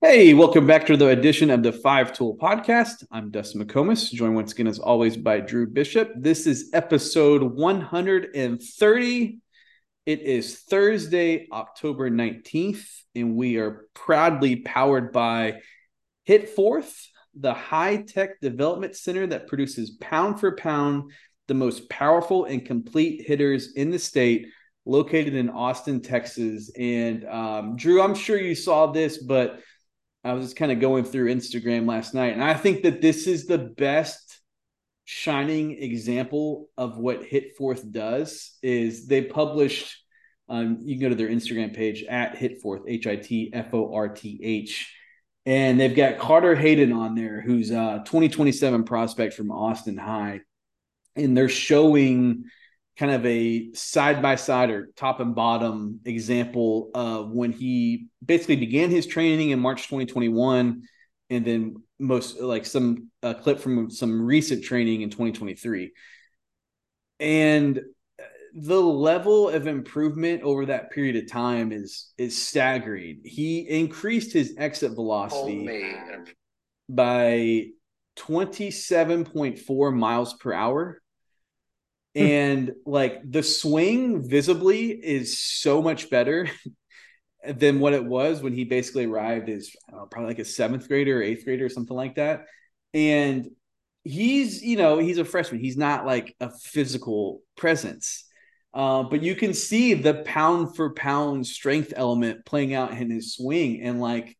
Hey, welcome back to the edition of the Five Tool Podcast. I'm Dustin McComas, joined once again as always by Drew Bishop. This is episode 130. It is Thursday, October 19th, and we are proudly powered by Hitforth, the high tech development center that produces pound for pound the most powerful and complete hitters in the state, located in Austin, Texas. And um, Drew, I'm sure you saw this, but I was just kind of going through Instagram last night, and I think that this is the best shining example of what Hitforth does. Is they published, um, you can go to their Instagram page at Hitforth, H I T F O R T H, and they've got Carter Hayden on there, who's a 2027 prospect from Austin High, and they're showing kind of a side by side or top and bottom example of when he basically began his training in March 2021 and then most like some a clip from some recent training in 2023 and the level of improvement over that period of time is is staggering. He increased his exit velocity oh, by 27.4 miles per hour and like the swing visibly is so much better than what it was when he basically arrived as know, probably like a seventh grader or eighth grader or something like that. And he's you know he's a freshman. He's not like a physical presence. Uh, but you can see the pound for pound strength element playing out in his swing. And like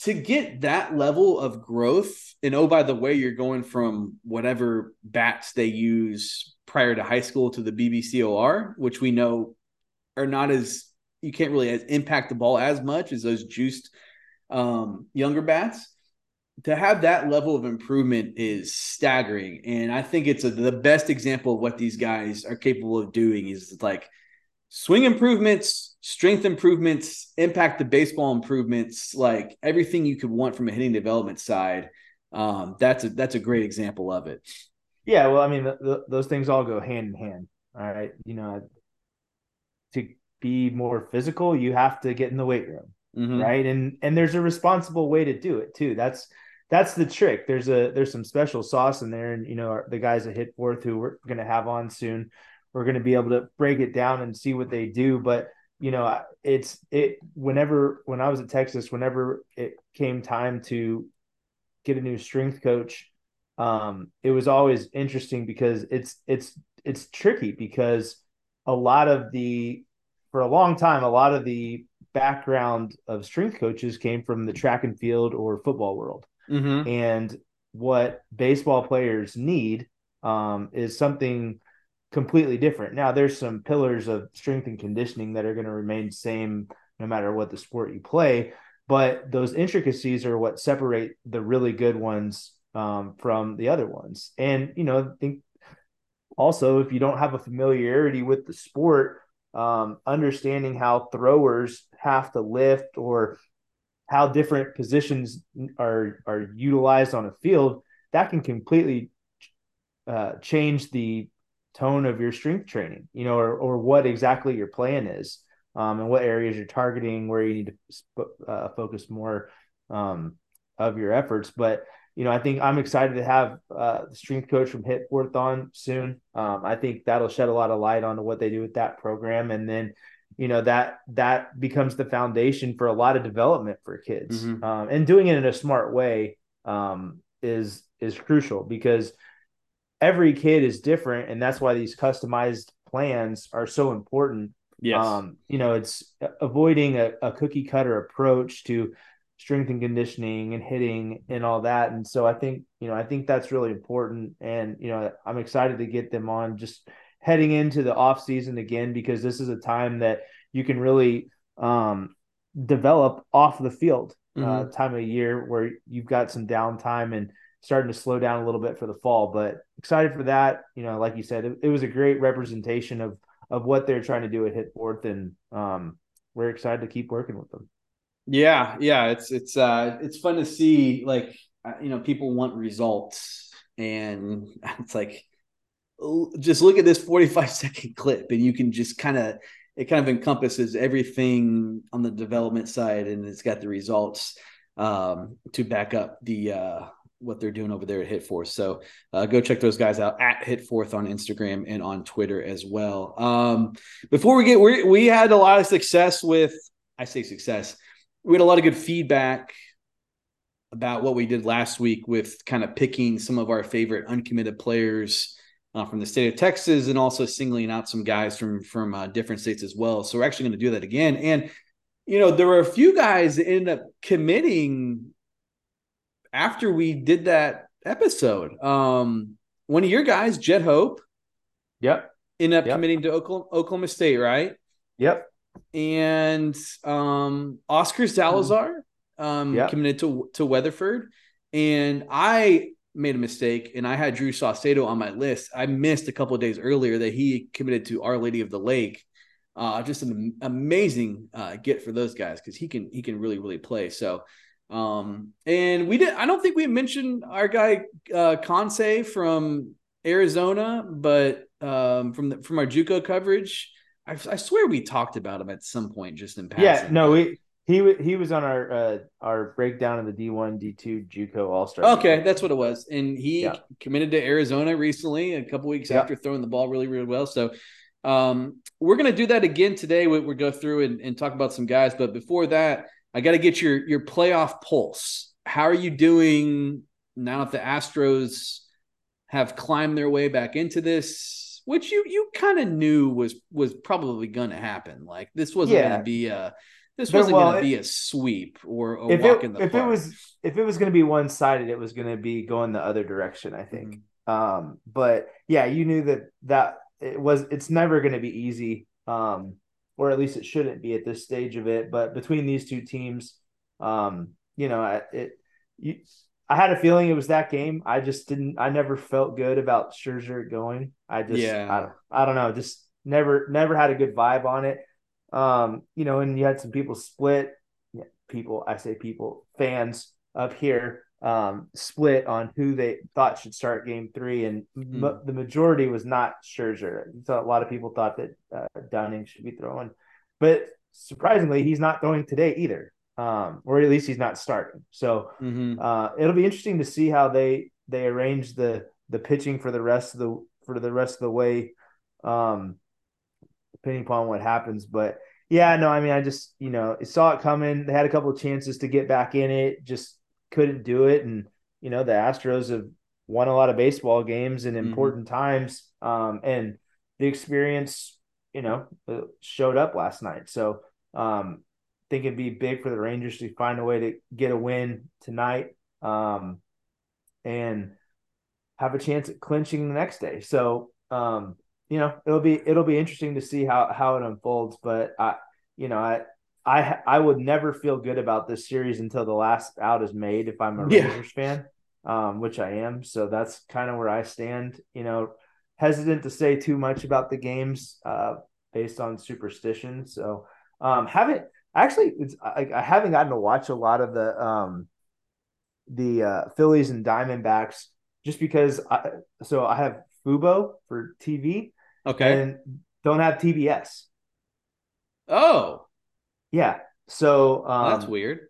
to get that level of growth and oh by the way you're going from whatever bats they use prior to high school to the BBCOR, which we know are not as you can't really as, impact the ball as much as those juiced um, younger bats. To have that level of improvement is staggering, and I think it's a, the best example of what these guys are capable of doing. Is like swing improvements, strength improvements, impact the baseball improvements, like everything you could want from a hitting development side. Um, that's a that's a great example of it. Yeah, well, I mean, the, the, those things all go hand in hand. All right, you know, to be more physical, you have to get in the weight room, mm-hmm. right? And and there's a responsible way to do it too. That's that's the trick. There's a there's some special sauce in there, and you know, the guys at Hitforth who we're going to have on soon, we're going to be able to break it down and see what they do. But you know, it's it. Whenever when I was at Texas, whenever it came time to get a new strength coach um, it was always interesting because it's it's it's tricky because a lot of the for a long time a lot of the background of strength coaches came from the track and field or football world mm-hmm. and what baseball players need um, is something completely different now there's some pillars of strength and conditioning that are going to remain same no matter what the sport you play but those intricacies are what separate the really good ones um, from the other ones. And you know, I think also if you don't have a familiarity with the sport, um, understanding how throwers have to lift or how different positions are are utilized on a field, that can completely uh, change the tone of your strength training. You know, or or what exactly your plan is. Um, and what areas you're targeting, where you need to uh, focus more um, of your efforts. But you know, I think I'm excited to have uh, the strength coach from Hitforth on soon. Um, I think that'll shed a lot of light on what they do with that program, and then, you know, that that becomes the foundation for a lot of development for kids. Mm-hmm. Um, and doing it in a smart way um, is is crucial because every kid is different, and that's why these customized plans are so important. Yes. Um, you know, it's avoiding a, a cookie cutter approach to strength and conditioning and hitting and all that. And so I think, you know, I think that's really important. And, you know, I'm excited to get them on just heading into the off season again, because this is a time that you can really um, develop off the field uh, mm-hmm. time of year where you've got some downtime and starting to slow down a little bit for the fall, but excited for that. You know, like you said, it, it was a great representation of, of what they're trying to do at Hitforth and um, we're excited to keep working with them. Yeah, yeah, it's it's uh it's fun to see like uh, you know people want results and it's like just look at this 45 second clip and you can just kind of it kind of encompasses everything on the development side, and it's got the results um, to back up the uh, what they're doing over there at Hitforth. So uh, go check those guys out at Hitforth on Instagram and on Twitter as well. Um, before we get, we we had a lot of success with. I say success. We had a lot of good feedback about what we did last week with kind of picking some of our favorite uncommitted players uh, from the state of Texas and also singling out some guys from from uh, different states as well. So we're actually going to do that again. And you know, there were a few guys that ended up committing after we did that episode. Um, one of your guys, Jet Hope, yep, ended up yep. committing to Oklahoma, Oklahoma State, right? Yep. And um, Oscar Salazar um, yep. committed to to Weatherford, and I made a mistake and I had Drew Saucedo on my list. I missed a couple of days earlier that he committed to Our Lady of the Lake. Uh, just an amazing uh, get for those guys because he can he can really really play. So, um, and we did. I don't think we mentioned our guy uh, Conce from Arizona, but um, from the, from our JUCO coverage, I, I, swear we talked about him at some point just in passing. Yeah, no, we he he was on our uh, our breakdown of the D one D two JUCO All Star. Okay, game. that's what it was, and he yeah. committed to Arizona recently, a couple weeks yeah. after throwing the ball really really well. So um, we're gonna do that again today. We we go through and, and talk about some guys, but before that, I got to get your your playoff pulse. How are you doing now that the Astros have climbed their way back into this? Which you you kind of knew was was probably going to happen. Like this wasn't yeah. going to be a this wasn't well, going to be a sweep or a if walk it, in the if park. it was if it was going to be one sided, it was going to be going the other direction. I think. Mm-hmm. Um, but yeah, you knew that that it was. It's never going to be easy, um, or at least it shouldn't be at this stage of it. But between these two teams, um, you know, it. You, I had a feeling it was that game. I just didn't. I never felt good about Scherzer going. I just, yeah. I don't, I don't know. Just never, never had a good vibe on it. Um, you know, and you had some people split. Yeah, people, I say people, fans up here um, split on who they thought should start Game Three, and mm-hmm. m- the majority was not Scherzer. So a lot of people thought that uh, Dunning should be throwing, but surprisingly, he's not throwing today either, um, or at least he's not starting. So mm-hmm. uh, it'll be interesting to see how they they arrange the the pitching for the rest of the for the rest of the way. Um, depending upon what happens. But yeah, no, I mean, I just you know saw it coming. They had a couple of chances to get back in it, just couldn't do it. And you know, the Astros have won a lot of baseball games in mm-hmm. important mm-hmm. times, um, and the experience, you know, uh, showed up last night. So um, think it'd be big for the Rangers to find a way to get a win tonight. Um, and have a chance at clinching the next day. So um, you know it'll be it'll be interesting to see how how it unfolds but i you know i i i would never feel good about this series until the last out is made if i'm a yeah. rangers fan um which i am so that's kind of where i stand you know hesitant to say too much about the games uh based on superstition so um haven't actually it's I, I haven't gotten to watch a lot of the um the uh phillies and diamondbacks just because i so i have fubo for tv Okay. And don't have TBS. Oh. Yeah. So um, that's weird.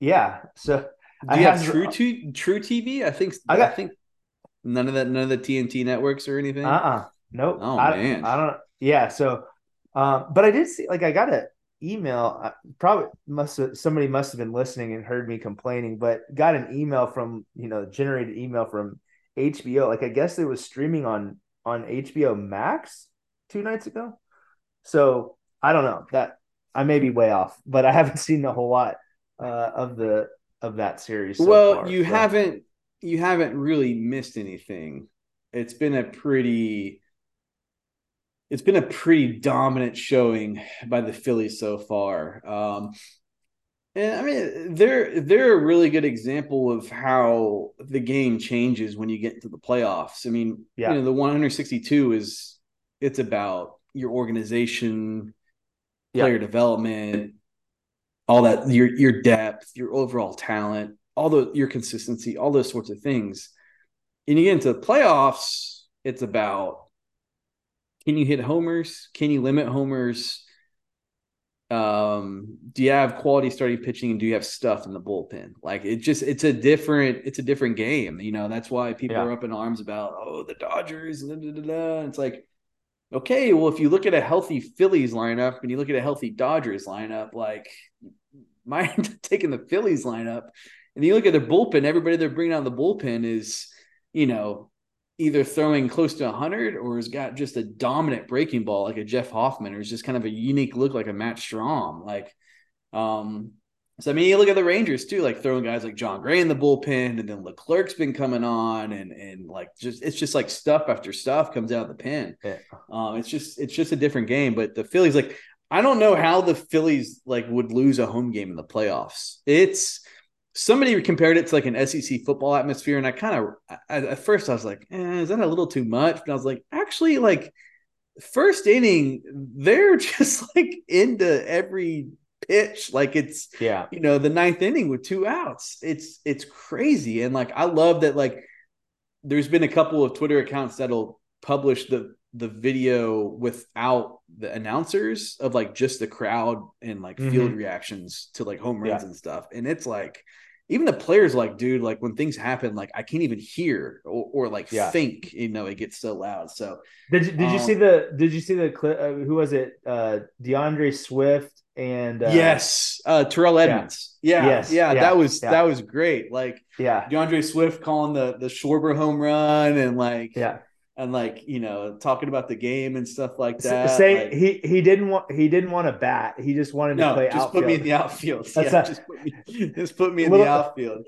Yeah. So do I you have, have True t- True TV? I think I, got, I think none of that none of the TNT networks or anything. Uh uh-uh. uh Nope. Oh I, man. I don't yeah, so um but I did see like I got an email uh, probably must have somebody must have been listening and heard me complaining, but got an email from, you know, generated email from HBO. Like I guess it was streaming on on HBO Max two nights ago. So I don't know that I may be way off, but I haven't seen a whole lot uh, of the of that series. So well, far, you so. haven't you haven't really missed anything. It's been a pretty it's been a pretty dominant showing by the Phillies so far. Um, and I mean, they're they're a really good example of how the game changes when you get into the playoffs. I mean, yeah. you know, the 162 is it's about your organization, player yeah. development, all that your your depth, your overall talent, all the your consistency, all those sorts of things. And you get into the playoffs, it's about can you hit homers? Can you limit homers? um, do you have quality starting pitching and do you have stuff in the bullpen? Like it just it's a different it's a different game. You know, that's why people yeah. are up in arms about oh the Dodgers and da, da, da, it's like okay, well if you look at a healthy Phillies lineup and you look at a healthy Dodgers lineup, like mind taking the Phillies lineup and you look at their bullpen, everybody they're bringing out the bullpen is, you know, either throwing close to 100 or has got just a dominant breaking ball like a Jeff Hoffman or is just kind of a unique look like a Matt Strahm. Like, um, so I mean, you look at the Rangers too, like throwing guys like Jon Gray in the bullpen, and then Leclerc's been coming on, and and like just it's just like stuff after stuff comes out of the pen. Yeah. Um, it's just it's just a different game. But the Phillies, like, I don't know how the Phillies like would lose a home game in the playoffs. It's somebody compared it to like an SEC football atmosphere, and I kind of at first I was like, eh, is that a little too much? But I was like, actually, like first inning, they're just like into every pitch, like it's yeah, you know, the ninth inning with two outs. It's it's crazy, and like I love that like there's been a couple of Twitter accounts that'll publish the the video without the announcers of like just the crowd and like mm-hmm. field reactions to like home runs yeah. and stuff. And it's like even the players like, dude, like when things happen, like I can't even hear or, or like yeah. think, you know, it gets so loud. So did you, did um, you see the did you see the clip? Uh, who was it? Uh, D'Andre Swift and uh, yes, uh, Terrell Edmunds. Yeah, yeah, yes, yeah, yeah that was that was great. Like yeah, D'Andre Swift calling the the Schwarber home run and like yeah and like you know talking about the game and stuff like that. Say like, he he didn't want he didn't want to bat. He just wanted no, to play. Outfield. Just outfield. put me in the outfield. That's yeah, just put me just put me in little, the outfield.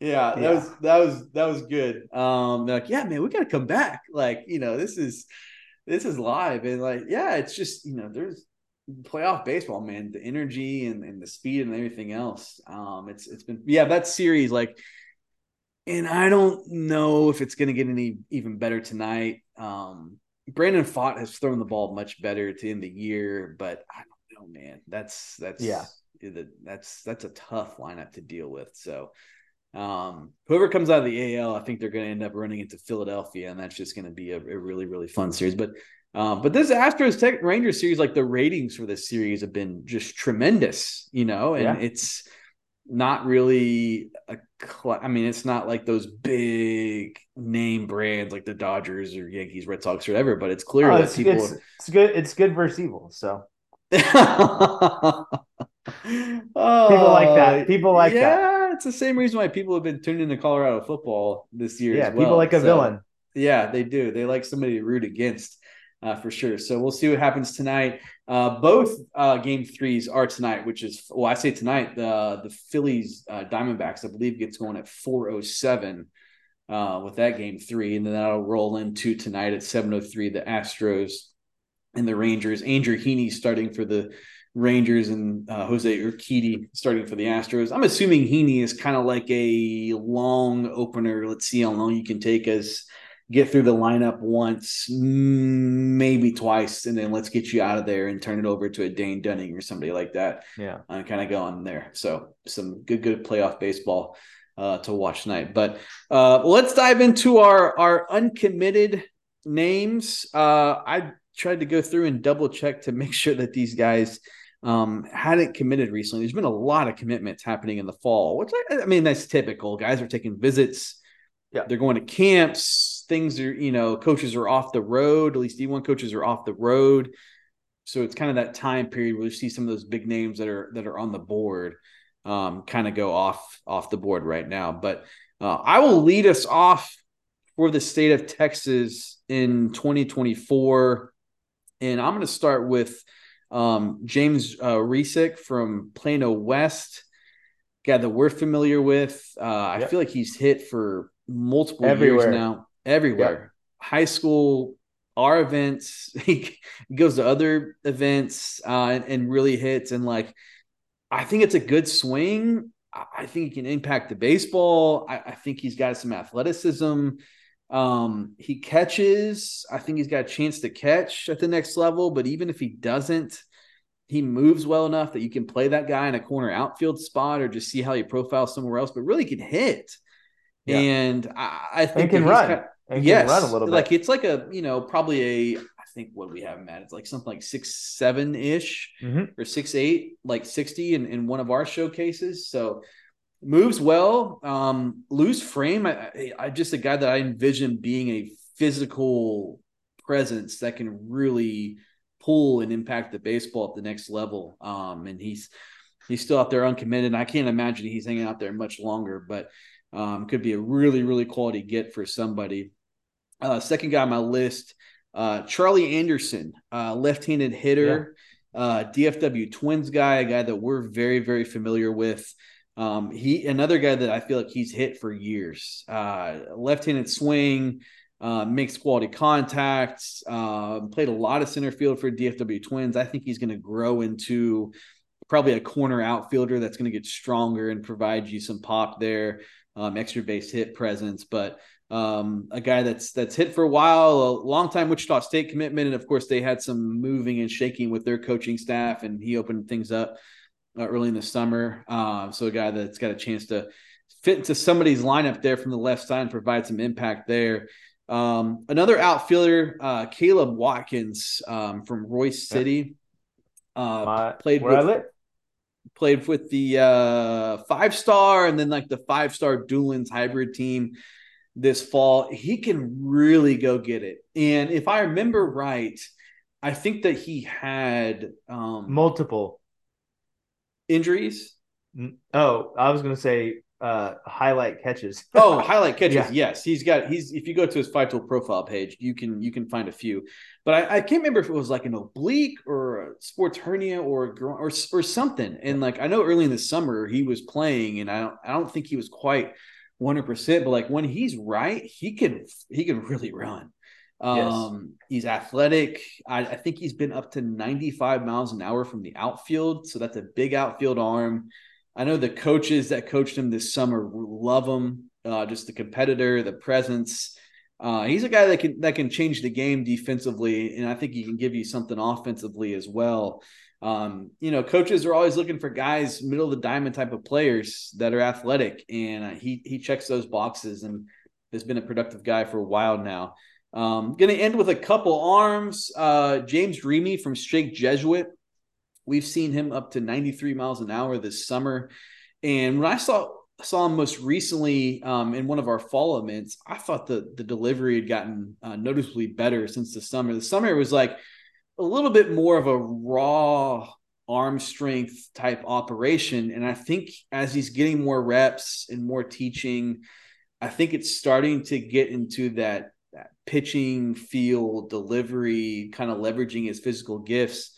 Yeah, that yeah. was that was that was good. Um, like yeah, man, we got to come back. Like you know, this is this is live and like yeah, it's just you know there's playoff baseball, man. The energy and, and the speed and everything else. Um, it's it's been yeah that series like and I don't know if it's going to get any even better tonight. Um, Brandon Pfaadt has thrown the ball much better to end the year, but I don't know, man. That's that's yeah, that's that's a tough lineup to deal with. So, um, whoever comes out of the AL, I think they're going to end up running into Philadelphia, and that's just going to be a, a, really really fun series. But um, but this Astros Tech Rangers series, like the ratings for this series have been just tremendous, you know, and yeah. it's not really a I mean, it's not like those big name brands like the Dodgers or Yankees, Red Sox, or whatever. But it's clear oh, that it's, people. It's, it's, good. It's good versus evil. So. oh, people like that. People like yeah, that. Yeah, it's the same reason why people have been tuned into Colorado football this year. Yeah, well. people like a so, villain. Yeah, they do. They like somebody to root against uh, for sure. So we'll see what happens tonight. Uh, both uh, game threes are tonight, which is well, I say tonight. The the Phillies uh, Diamondbacks, I believe, gets going at four oh seven uh, with that game three, and then that'll roll into tonight at seven oh three. The Astros and the Rangers. Andrew Heaney starting for the Rangers and uh, Jose Urquidy starting for the Astros. I'm assuming Heaney is kind of like a long opener. Let's see how long you can take us get through the lineup once, maybe twice, and then let's get you out of there and turn it over to a Dane Dunning or somebody like that. Yeah, and kind of go on there. So some good, good playoff baseball uh, to watch tonight. But uh, let's dive into our our uncommitted names. Uh, I tried to go through and double check to make sure that these guys um, hadn't committed recently. There's been a lot of commitments happening in the fall, which I, I mean that's typical. Guys are taking visits. Yeah. They're going to camps things are, you know, coaches are off the road. At least D1 coaches are off the road. So it's kind of that time period where you see some of those big names that are that are on the board um, kind of go off off the board right now. But uh, I will lead us off for the state of Texas in 2024, and I'm going to start with um, James uh, Resick from Plano West, guy that we're familiar with. Uh, yep. I feel like he's hit for multiple Everywhere. years now everywhere. Yep. High school, our events, he goes to other events uh, and, and really hits. And like, I think it's a good swing. I think he can impact the baseball. I, I think he's got some athleticism. Um, he catches. I think he's got a chance to catch at the next level. But even if he doesn't, he moves well enough that you can play that guy in a corner outfield spot or just see how he profiles somewhere else. But really can hit. Yeah. And I, I think he can run. And yes, run a little bit. Like it's like a you know probably a I think what we have him at. It's like something like six seven ish mm-hmm. or six eight, like sixty in, in one of our showcases. So moves well, um, loose frame. I, I just a guy that I envision being a physical presence that can really pull and impact the baseball at the next level. Um, and he's he's still out there uncommitted. I can't imagine he's hanging out there much longer, but um, could be a really really quality get for somebody. Uh, second guy on my list, uh, Charlie Anderson, uh, left-handed hitter, yeah. Uh, DFW Twins guy, a guy that we're very very familiar with. Um, he another guy that I feel like he's hit for years. Uh, left-handed swing, uh, makes quality contacts. Uh, played a lot of center field for DFW Twins. I think he's going to grow into probably a corner outfielder that's going to get stronger and provide you some pop there, um, extra base hit presence. But um, a guy that's that's hit for a while, a long time Wichita State commitment, and of course they had some moving and shaking with their coaching staff, and he opened things up uh, early in the summer. Uh, so a guy that's got a chance to fit into somebody's lineup there from the left side and provide some impact there. Um, another outfielder, uh, Caleb Watkins um, from Royse City, uh, played with played with the uh, five star and then like the five star Doolins hybrid team this fall. He can really go get it, and if I remember right, I think that he had um, multiple injuries. Oh, I was going to say uh highlight catches. oh, highlight catches. Yeah. Yes, he's got. He's if you go to his five tool profile page, you can you can find a few. But I, I can't remember if it was like an oblique or a sports hernia or or or something. And like I know early in the summer he was playing, and I don't I don't think he was quite one hundred percent. But like when he's right, he can he can really run. Um, yes. he's athletic. I, I, think he's been up to 95 miles an hour from the outfield. So that's a big outfield arm. I know the coaches that coached him this summer love him. Uh, just the competitor, the presence. Uh, he's a guy that can that can change the game defensively, and I think he can give you something offensively as well. Um, you know, coaches are always looking for guys middle of the diamond type of players that are athletic, and uh, he he checks those boxes and has been a productive guy for a while now. Um, going to end with a couple arms. Uh, James Dreamy from Strake Jesuit We've seen him up to 93 miles an hour this summer. And when I saw saw him most recently um, in one of our fall events, I thought the the delivery had gotten uh, noticeably better since the summer. The summer was like a little bit more of a raw arm strength type operation, and I think as he's getting more reps and more teaching, I think it's starting to get into that, that pitching feel delivery, kind of leveraging his physical gifts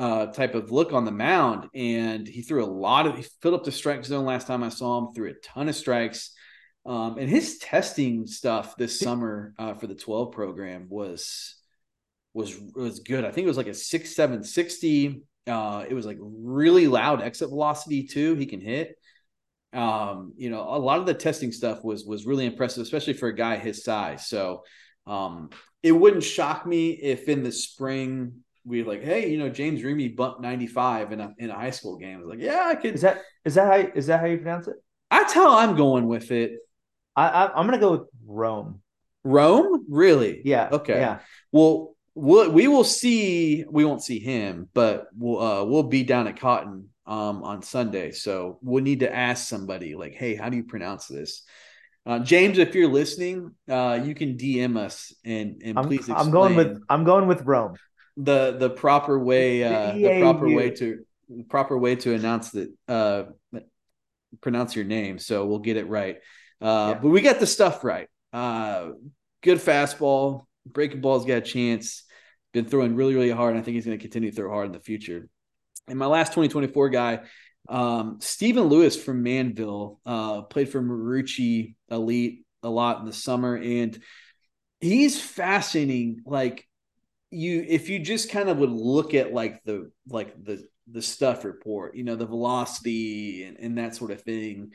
uh, type of look on the mound. And he threw a lot of, he filled up the strike zone last time I saw him, threw a ton of strikes. Um, and his testing stuff this summer uh, for the 12 program was was was good. I think it was like a six seven sixty. Uh, it was like really loud exit velocity too. He can hit. Um, you know, a lot of the testing stuff was was really impressive, especially for a guy his size. So um, it wouldn't shock me if in the spring we like, hey, you know, James Dreamy bumped 95 in a in a high school game. I was like, yeah, I could. Is that is that how is that how you pronounce it? That's how I'm going with it. I, I am gonna go with Rome. Rome, really? Yeah. Okay. Yeah. Well, we'll we will see. We won't see him, but we'll uh, we'll be down at Cotton um on Sunday, so we'll need to ask somebody like, hey, how do you pronounce this? Uh, James, if you're listening, uh, you can DM us and and I'm, please. Explain. I'm going with I'm going with Rome the the proper way uh, the proper way to proper way to announce that uh, pronounce your name. So we'll get it right. Uh, yeah. But we got the stuff right. Uh, good fastball. Breaking ball's got a chance. Been throwing really, really hard. And I think he's going to continue to throw hard in the future. And my last 2024 guy, um, Stephen Lewis from Manvel, uh, played for Marucci Elite a lot in the summer. And he's fascinating. Like you if you just kind of would look at like the like the the stuff report, you know, the velocity and, and that sort of thing,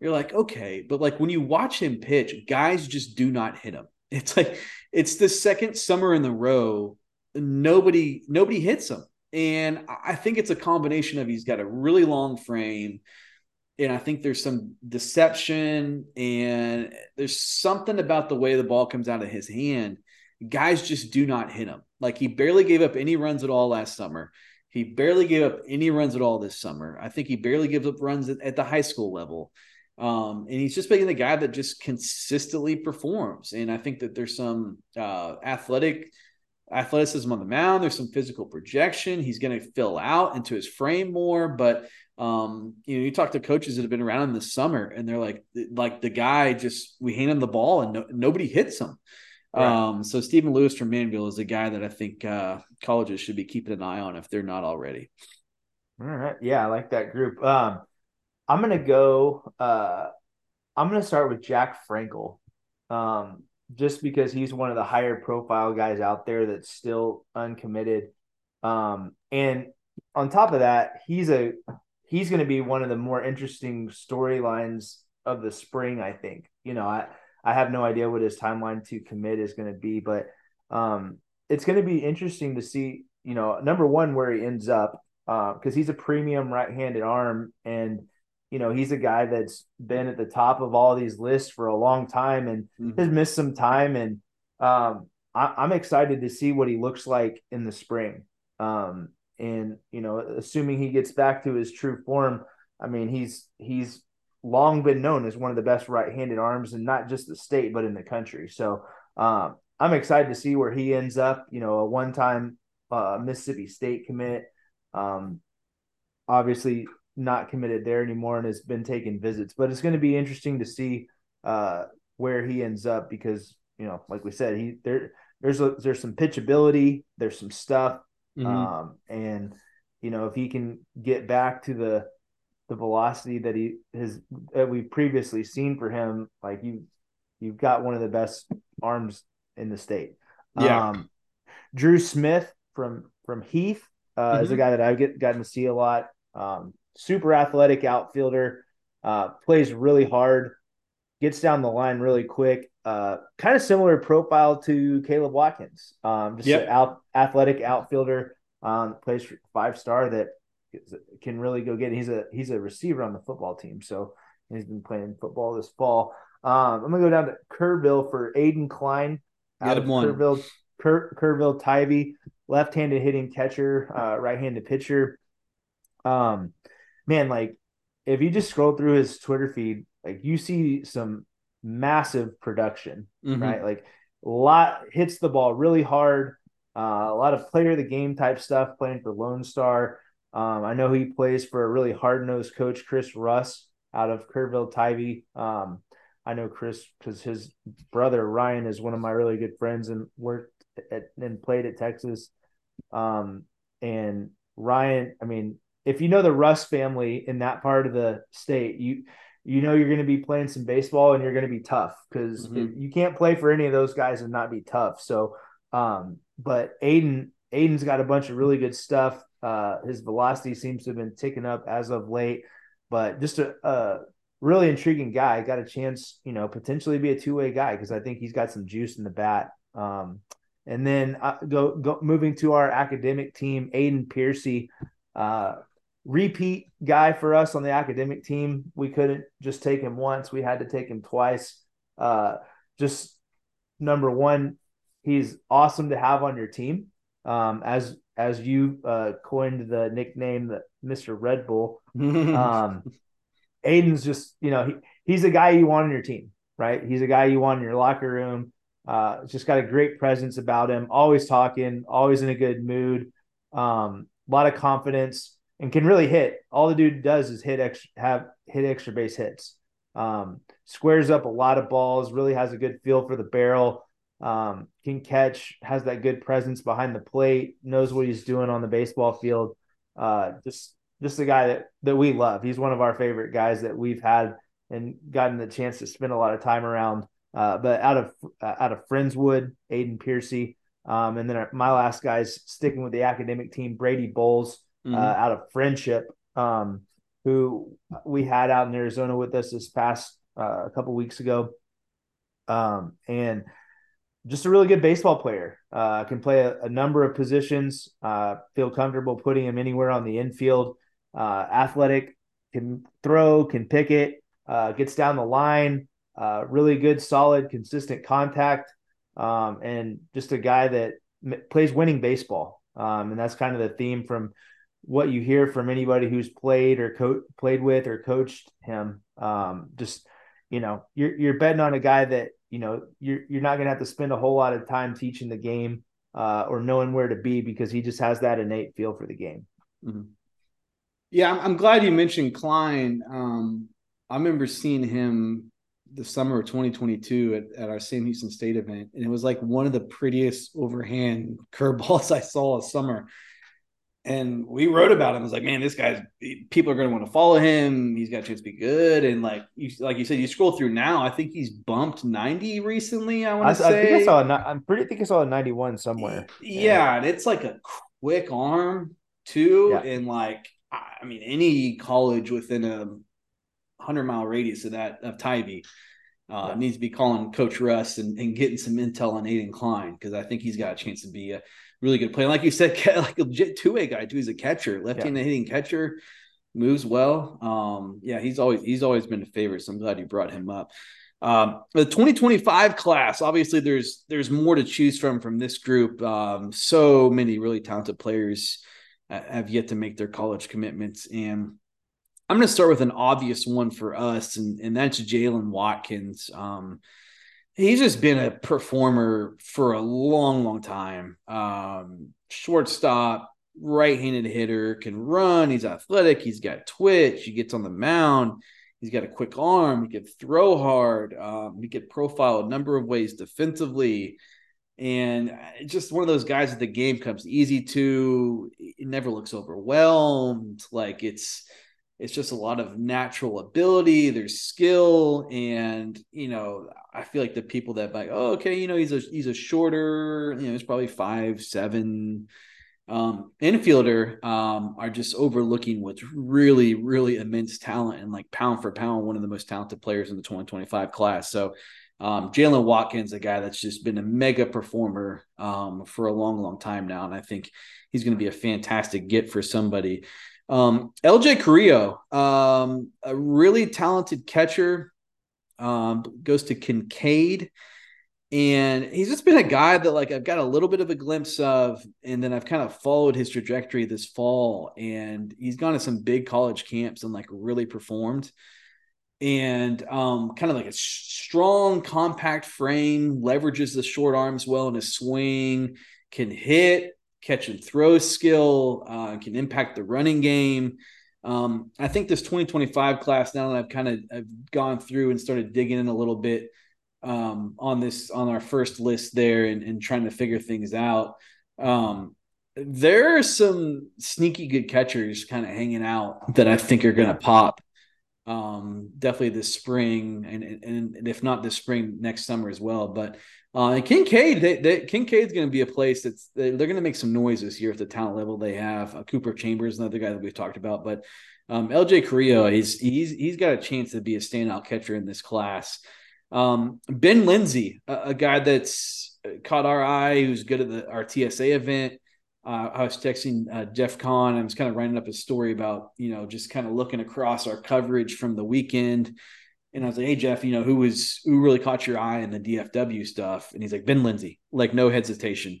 you're like, okay, but like when you watch him pitch, guys just do not hit him. It's like it's the second summer in the row, nobody nobody hits him. And I think it's a combination of he's got a really long frame, and I think there's some deception and there's something about the way the ball comes out of his hand guys just do not hit him. Like he barely gave up any runs at all last summer. He barely gave up any runs at all this summer. I think he barely gives up runs at, at the high school level. Um, and he's just being the guy that just consistently performs. And I think that there's some uh, athletic athleticism on the mound. There's some physical projection. He's going to fill out into his frame more. But um, you know, you talk to coaches that have been around in the summer, and they're like, like the guy just we hand him the ball and no, nobody hits him. Right. Um, so Stephen Lewis from Manvel is a guy that I think uh, colleges should be keeping an eye on if they're not already. All right, yeah, I like that group. Um, I'm gonna go. Uh, I'm gonna start with Jack Frankel, um, just because he's one of the higher profile guys out there that's still uncommitted. Um, and on top of that, he's a he's going to be one of the more interesting storylines of the spring. I think. You know, I I have no idea what his timeline to commit is going to be, but um, it's going to be interesting to see. You know, number one where he ends up because uh, he's a premium right-handed arm and you know, he's a guy that's been at the top of all these lists for a long time and mm-hmm. has missed some time. And um, I, am excited to see what he looks like in the spring. Um, and you know, assuming he gets back to his true form, I mean, he's he's long been known as one of the best right-handed arms, and not just the state, but in the country. So um, I'm excited to see where he ends up. You know, a one-time uh, Mississippi State commit. Um, obviously, not committed there anymore and has been taking visits. But it's going to be interesting to see uh, where he ends up because you know, like we said, he there there's a, there's some pitchability, there's some stuff, mm-hmm. um, and you know if he can get back to the the velocity that he has that we've previously seen for him, like you you've got one of the best arms in the state. Yeah. Um, Drew Smith from from Heath uh, mm-hmm. is a mm-hmm. guy that I've get, gotten to see a lot. Um, super athletic outfielder, uh, plays really hard, gets down the line really quick. Uh, kind of similar profile to Caleb Watkins. Um, just yep. an out, athletic outfielder, um, plays five star that can really go get. It. He's a he's a receiver on the football team, so he's been playing football this fall. Um, I'm gonna go down to Kerrville for Aiden Klein. Out of one. Kerrville, Ker, Kerrville Tivy, left-handed hitting catcher, uh, right-handed pitcher. Um, man, like if you just scroll through his Twitter feed, like you see some massive production, mm-hmm. right? Like a lot hits the ball really hard. Uh, a lot of player of the game type stuff playing for Lone Star. Um, I know he plays for a really hard nosed coach, Chris Russ, out of Kerrville Tivy. Um, I know Chris because his brother Ryan is one of my really good friends and worked at, and played at Texas. Um, and Ryan, I mean, if you know the Russ family in that part of the state, you you know you're going to be playing some baseball and you're going to be tough because mm-hmm. you can't play for any of those guys and not be tough. So, um, but Aiden Aiden's got a bunch of really good stuff. Uh, his velocity seems to have been ticking up as of late, but just a, a really intriguing guy. Got a chance, you know, potentially be a two way guy because I think he's got some juice in the bat. Um, and then uh, go go moving to our academic team, Aiden Piercy. Uh, repeat guy for us on the academic team. We couldn't just take him once; we had to take him twice. Uh, just number one, he's awesome to have on your team. Um, as as you uh, coined the nickname, the Mister Red Bull. Um, Aiden's just you know he he's a guy you want on your team, right? He's a guy you want in your locker room. Uh, just got a great presence about him. Always talking, always in a good mood. Um, a lot of confidence and can really hit. All the dude does is hit extra, have hit extra base hits. Um, squares up a lot of balls. Really has a good feel for the barrel. Um, can catch. Has that good presence behind the plate. Knows what he's doing on the baseball field. Uh, just just a guy that that we love. He's one of our favorite guys that we've had and gotten the chance to spend a lot of time around. Uh, but out of uh, out of Friendswood, Aiden Piercy, um, and then my last guys sticking with the academic team, Brady Bowles mm-hmm. uh, out of friendship, um, who we had out in Arizona with us this past uh, a couple weeks ago, um, and just a really good baseball player. Uh, can play a, a number of positions. Uh, feel comfortable putting him anywhere on the infield. Uh, athletic, can throw, can pick it, uh, gets down the line. really good, solid, consistent contact. um, and just a guy that m- plays winning baseball. Um, and that's kind of the theme from what you hear from anybody who's played or co- played with or coached him. Um, just you know, you're you're betting on a guy that you know you're you're not going to have to spend a whole lot of time teaching the game uh, or knowing where to be because he just has that innate feel for the game. Mm-hmm. Yeah, I'm, I'm, glad you mentioned Klein. Um, I remember seeing him the summer of 2022 at, at our Sam Houston State event, and it was like one of the prettiest overhand curveballs I saw all summer and we wrote about him. I was like, man, this guy's people are going to want to follow him. He's got a chance to be good. And like you, like you said, you scroll through now. I think he's bumped ninety recently. I want to say. I think I saw. A, I'm pretty. I think I saw a ninety one somewhere. Yeah, yeah, and it's like a quick arm too, yeah. and like I mean, any college within a hundred mile radius of that of Tivy. Uh, yeah. needs to be calling Coach Russ and, and getting some intel on Aiden Klein because I think he's got a chance to be a really good player. Like you said, like a legit two way guy too. He's a catcher, left-handed yeah. hitting catcher, moves well. Um, yeah, he's always he's always been a favorite. So I'm glad you brought him up. Um, the 2025 class, obviously, there's there's more to choose from from this group. Um, so many really talented players have yet to make their college commitments, and I'm going to start with an obvious one for us, and and that's Jalen Watkins. Um, he's just been a performer for a long, long time. Um, shortstop, right-handed hitter, can run. He's athletic. He's got twitch. He gets on the mound. He's got a quick arm. He can throw hard. Um, he can profile a number of ways defensively. And just one of those guys that the game comes easy to. It never looks overwhelmed. Like it's it's just a lot of natural ability there's skill and you know i feel like the people that like oh okay you know he's a he's a shorter you know he's probably five seven um infielder um are just overlooking what's really really immense talent and like pound for pound one of the most talented players in the 2025 class. So um, Jalen Watkins, a guy that's just been a mega performer um, for a long, long time now, and I think he's going to be a fantastic get for somebody um, LJ Carrillo, um, a really talented catcher, um, goes to Kincaid. And he's just been a guy that like I've got a little bit of a glimpse of, and then I've kind of followed his trajectory this fall. And he's gone to some big college camps and like really performed. And um, kind of like a strong, compact frame, leverages the short arms well in his swing, can hit, catch and throw skill, uh, can impact the running game. Um, I think this 2025 class, now that I've kind of I've gone through and started digging in a little bit um, on this on our first list there and, and trying to figure things out. Um, there are some sneaky good catchers kind of hanging out that I think are going to pop. Um, definitely this spring, and, and, and if not this spring, next summer as well. But uh, and Kincaid, they, they, Kincaid's going to be a place that's they're going to make some noise this year at the talent level they have. Uh, Cooper Chambers, another guy that we've talked about, but um, LJ Carrillo, he's he's he's got a chance to be a standout catcher in this class. Um, ben Lindsay, a, a, guy that's caught our eye, who's good at the our TSA event. Uh, I was texting uh, Jeff Kahn. I was kind of writing up a story about you know just kind of looking across our coverage from the weekend and I was like, "Hey Jeff, you know who was who really caught your eye in the DFW stuff?" And he's like, "Ben Lindsay," like no hesitation.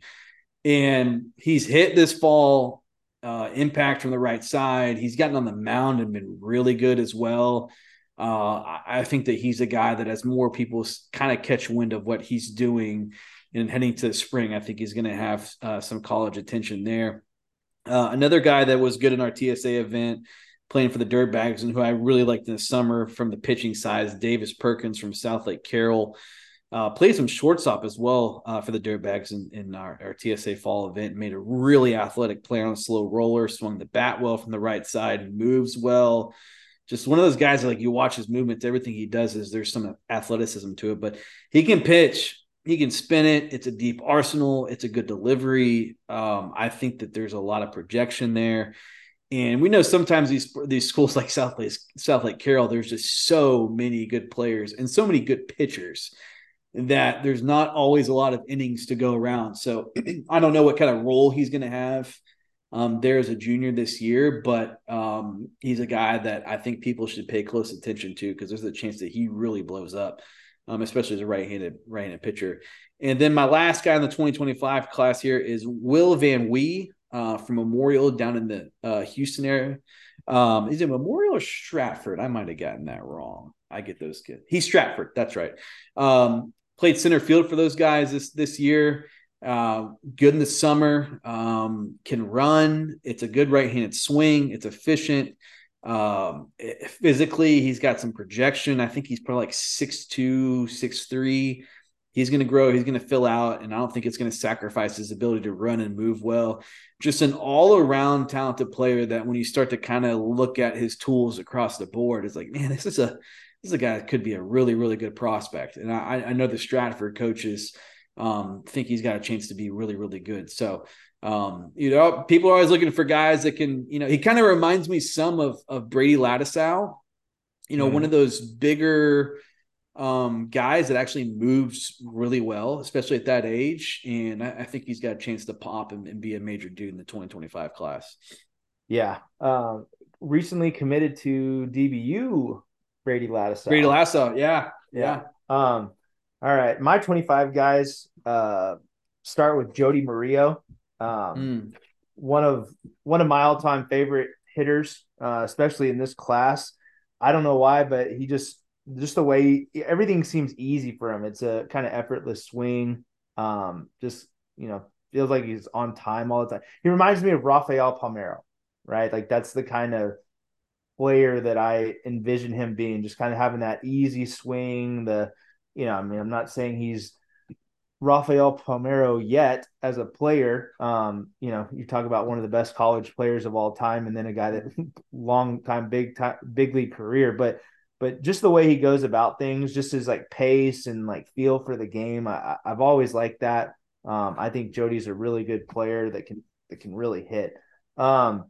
And he's hit this fall uh, impact from the right side. He's gotten on the mound and been really good as well. Uh, I think that he's a guy that as more people kind of catch wind of what he's doing and heading to the spring, I think he's going to have uh, some college attention there. Uh, another guy that was good in our TSA event playing for the Dirtbags and who I really liked in the summer from the pitching side, Davis Perkins from Southlake Carroll. Uh, played some shortstop as well uh, for the Dirtbags in, in our, our, TSA fall event. Made a really athletic player on a slow roller, swung the bat well from the right side, moves well. Just one of those guys that, like you watch his movements, everything he does is there's some athleticism to it, but he can pitch, he can spin it. It's a deep arsenal, it's a good delivery. Um, I think that there's a lot of projection there. And we know sometimes these these schools like Southlake, South Lake Carroll, there's just so many good players and so many good pitchers that there's not always a lot of innings to go around. So I don't know what kind of role he's going to have um, there as a junior this year, but um, he's a guy that I think people should pay close attention to because there's a chance that he really blows up um, especially as a right-handed right-handed pitcher. And then my last guy in the 2025 class here is Will Van Wee uh, from Memorial down in the uh, Houston area. Um, is it Memorial or Stratford? I might have gotten that wrong. I get those kids. He's Stratford. That's right. Um, played center field for those guys this this year. Uh, good in the summer. Um, can run. It's a good right-handed swing. It's efficient. Um, physically, he's got some projection. I think he's probably like six two, six three. He's going to grow. He's going to fill out, and I don't think it's going to sacrifice his ability to run and move well. Just an all-around talented player that, when you start to kind of look at his tools across the board, it's like, man, this is a this is a guy that could be a really, really good prospect. And I, I know the Stratford coaches um, think he's got a chance to be really, really good. So um, you know, people are always looking for guys that can, you know, he kind of reminds me some of of Brady Lattisaw, you know, mm-hmm. one of those bigger um, guys that actually moves really well, especially at that age. And I, I think he's got a chance to pop and, and, be a major dude in the 2025 class. Yeah. Um, recently committed to DBU, Brady Lattisaw. Brady Lattisaw. Yeah. Yeah. yeah. Um, all right. My 25 guys uh, start with Jody Murillo. Um, mm. One of one of my all time favorite hitters, uh, especially in this class. I don't know why, but he just just the way everything seems easy for him. It's a kind of effortless swing. Um, just you know, feels like he's on time all the time. He reminds me of Rafael Palmeiro, right? Like that's the kind of player that I envision him being, just kind of having that easy swing. The you know, I mean, I'm not saying he's Rafael Palmeiro yet as a player. Um, you know, you talk about one of the best college players of all time, and then a guy that long time, big time, big league career. But but just the way he goes about things, just his like pace and like feel for the game, I, have always liked that. Um, I think Jody's a really good player that can that can really hit. Um,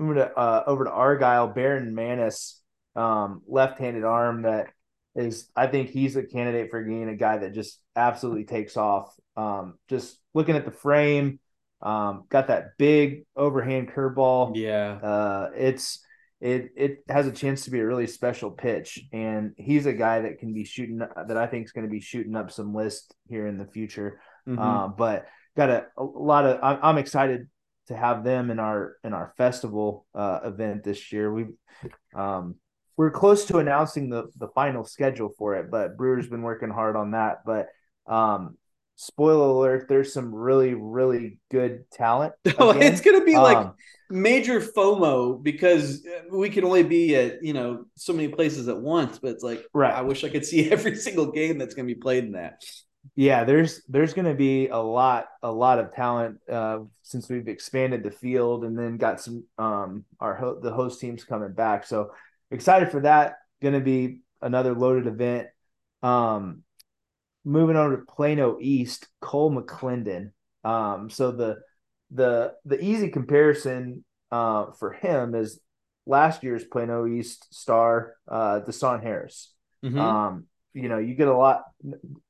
over to uh, over to Argyle, Baron Manis, um, left-handed arm that is I think he's a candidate for being a guy that just absolutely takes off. Um, just looking at the frame, um, got that big overhand curveball. Yeah, uh, it's it it has a chance to be a really special pitch, and he's a guy that can be shooting that I think is going to be shooting up some list here in the future. Mm-hmm. Uh, but got a, a lot of I'm, I'm, excited to have them in our in our festival uh, event this year. We've um, we're close to announcing the the final schedule for it, but Brewer's been working hard on that. But um, spoiler alert, there's some really really good talent. Oh, it's gonna be like um, major FOMO because we can only be at you know so many places at once. But it's like, right. I wish I could see every single game that's gonna be played in that. Yeah, there's there's going to be a lot a lot of talent uh, since we've expanded the field and then got some um our ho- the host teams coming back. So excited for that. Going to be another loaded event. Um, moving on to Plano East, Cole McClendon. Um, so the the the easy comparison uh, for him is last year's Plano East star, uh, Desan Harris. Mm-hmm. Um, you know, you get a lot,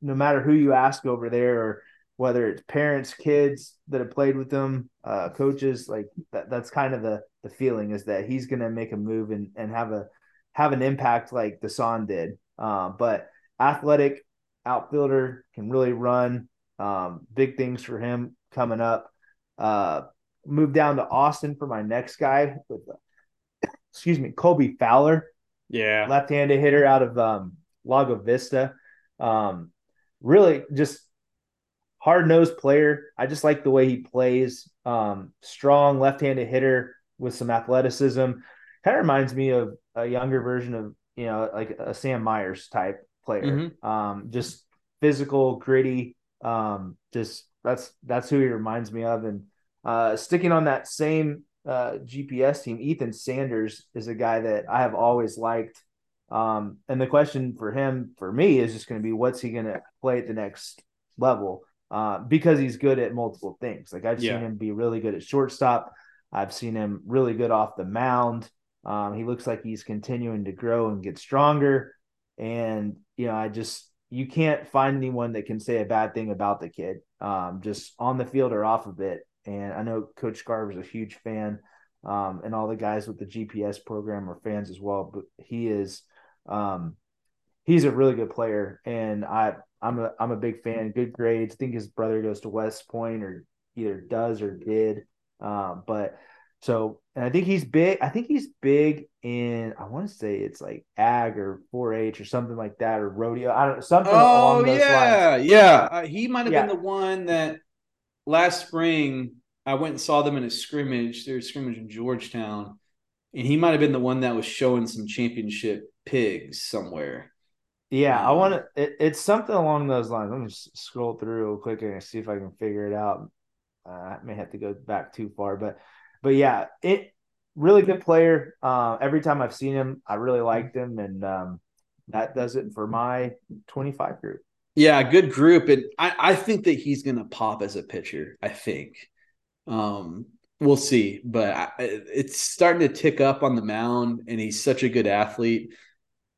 no matter who you ask over there, or whether it's parents, kids that have played with them, uh, coaches, like that, that's kind of the the feeling is that he's going to make a move and, and have a have an impact like Desan did. Uh, but athletic outfielder can really run. Um, big things for him coming up. Uh, move down to Austin for my next guy with, uh, excuse me, Colby Fowler. Yeah, left-handed hitter out of um, Lago Vista. Um, really, just hard-nosed player. I just like the way he plays. Um, strong left-handed hitter with some athleticism. Kind of reminds me of a younger version of you know like a Sam Myers type player. Mm-hmm. Um, just physical, gritty. Um, just that's that's who he reminds me of. And uh, sticking on that same uh, GPS team, Ethan Sanders is a guy that I have always liked. Um, and the question for him, for me, is just going to be what's he going to play at the next level? Uh, because he's good at multiple things. Like I've yeah. seen him be really good at shortstop. I've seen him really good off the mound. Um, he looks like he's continuing to grow and get stronger. And, you know, I just, you can't find anyone that can say a bad thing about the kid, um, just on the field or off of it. And I know Coach Garver is a huge fan, um, and all the guys with the GPS program are fans as well. But he is, um, he's a really good player, and I I'm a I'm a big fan. Good grades. I think his brother goes to West Point or either does or did. Um, but so and I think he's big. I think he's big in I want to say it's like ag or 4-H or something like that or rodeo. I don't know something. Oh yeah, lines. yeah. Uh, he might have yeah. been the one that last spring I went and saw them in a scrimmage. There's a scrimmage in Georgetown, and he might have been the one that was showing some championship pigs somewhere. Yeah, um, I want to. It's something along those lines. I'm just scroll through real quick and see if I can figure it out. Uh, I may have to go back too far, but but yeah, it really good player. Uh, every time I've seen him, I really liked him, and um, that does it for my 25 group. Yeah, good group, and I, I think that he's going to pop as a pitcher. I think um, we'll see, but I, it's starting to tick up on the mound, and he's such a good athlete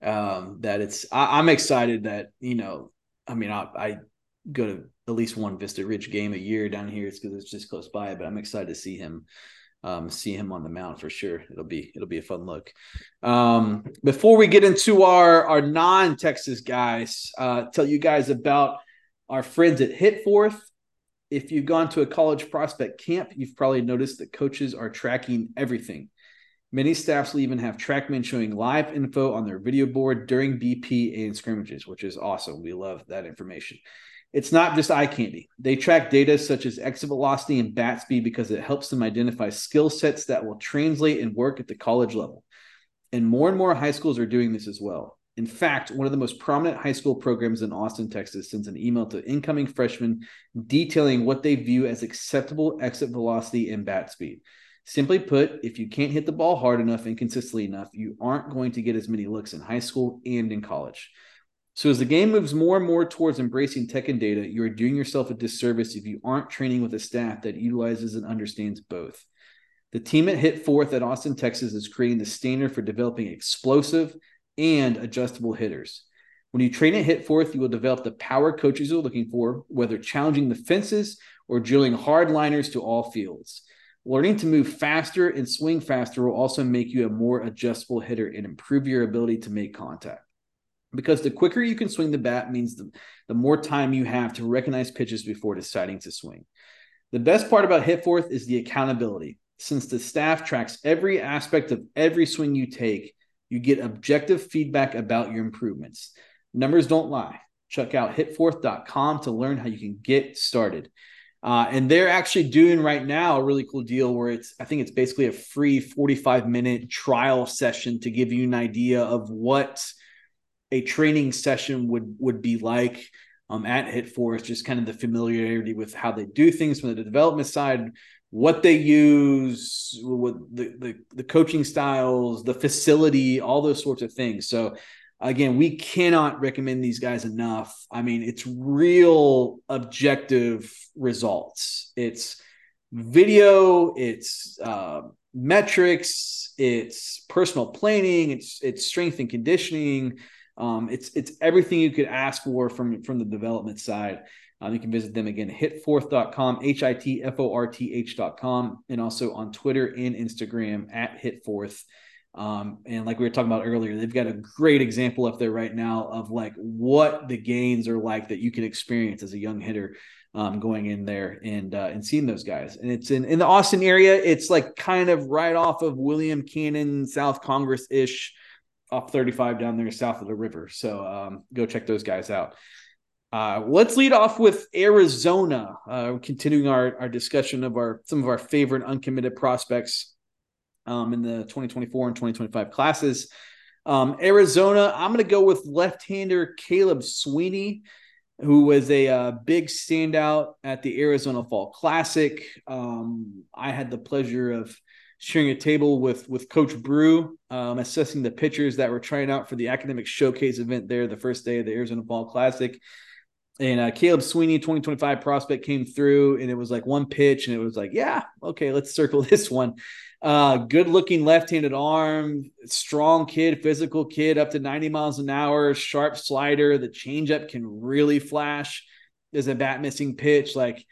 um, that it's. I, am excited that you know. I mean, I, I go to at least one Vista Ridge game a year down here. It's because it's just close by, but I'm excited to see him um, see him on the mound for sure. It'll be it'll be a fun look. Um, before we get into our our non Texas guys, uh, tell you guys about our friends at Hitforth. If you've gone to a college prospect camp, you've probably noticed that coaches are tracking everything. Many staffs will even have TrackMan showing live info on their video board during BP and scrimmages, which is awesome. We love that information. It's not just eye candy. They track data such as exit velocity and bat speed because it helps them identify skill sets that will translate and work at the college level. And more and more high schools are doing this as well. In fact, one of the most prominent high school programs in Austin, Texas sends an email to incoming freshmen detailing what they view as acceptable exit velocity and bat speed. Simply put, if you can't hit the ball hard enough and consistently enough, you aren't going to get as many looks in high school and in college. So as the game moves more and more towards embracing tech and data, you are doing yourself a disservice if you aren't training with a staff that utilizes and understands both. The team at Hitforth at Austin, Texas is creating the standard for developing explosive and adjustable hitters. When you train at Hitforth, you will develop the power coaches are looking for, whether challenging the fences or drilling hard liners to all fields. Learning to move faster and swing faster will also make you a more adjustable hitter and improve your ability to make contact because the quicker you can swing the bat means the, the more time you have to recognize pitches before deciding to swing. The best part about Hitforth is the accountability. Since the staff tracks every aspect of every swing you take, you get objective feedback about your improvements. Numbers don't lie. Check out hitforth.com to learn how you can get started. Uh, and they're actually doing right now a really cool deal where it's, I think it's basically a free 45 minute trial session to give you an idea of what a training session would would be like um, at Hitforth, just kind of the familiarity with how they do things from the development side, what they use, what the, the the coaching styles, the facility, all those sorts of things. So again, we cannot recommend these guys enough. I mean, it's real objective results. It's video, it's uh, metrics, it's personal planning, it's it's strength and conditioning um, it's it's everything you could ask for from from the development side. Um, you can visit them again, hitforth.com, H I T F O R T H.com, and also on Twitter and Instagram at hitforth. Um, and like we were talking about earlier, they've got a great example up there right now of like what the gains are like that you can experience as a young hitter um, going in there and uh, and seeing those guys. And it's in in the Austin area. It's like kind of right off of William Cannon, South Congress ish off 35 down there south of the river. So um, go check those guys out. Uh, let's lead off with Arizona, uh, continuing our, our discussion of our some of our favorite uncommitted prospects um, in the 2024 and 2025 classes. Um, Arizona, I'm going to go with left-hander Caleb Sweeney, who was a uh, big standout at the Arizona Fall Classic. Um, I had the pleasure of sharing a table with with Coach Brew, um, assessing the pitchers that were trying out for the academic showcase event there the first day of the Arizona Fall Classic. And uh, Caleb Sweeney, 2025 prospect, came through, and it was like one pitch, and it was like, yeah, okay, let's circle this one. Uh, good looking left handed arm, strong kid, physical kid, up to 90 miles an hour, sharp slider. The changeup can really flash. There's a bat missing pitch. Like,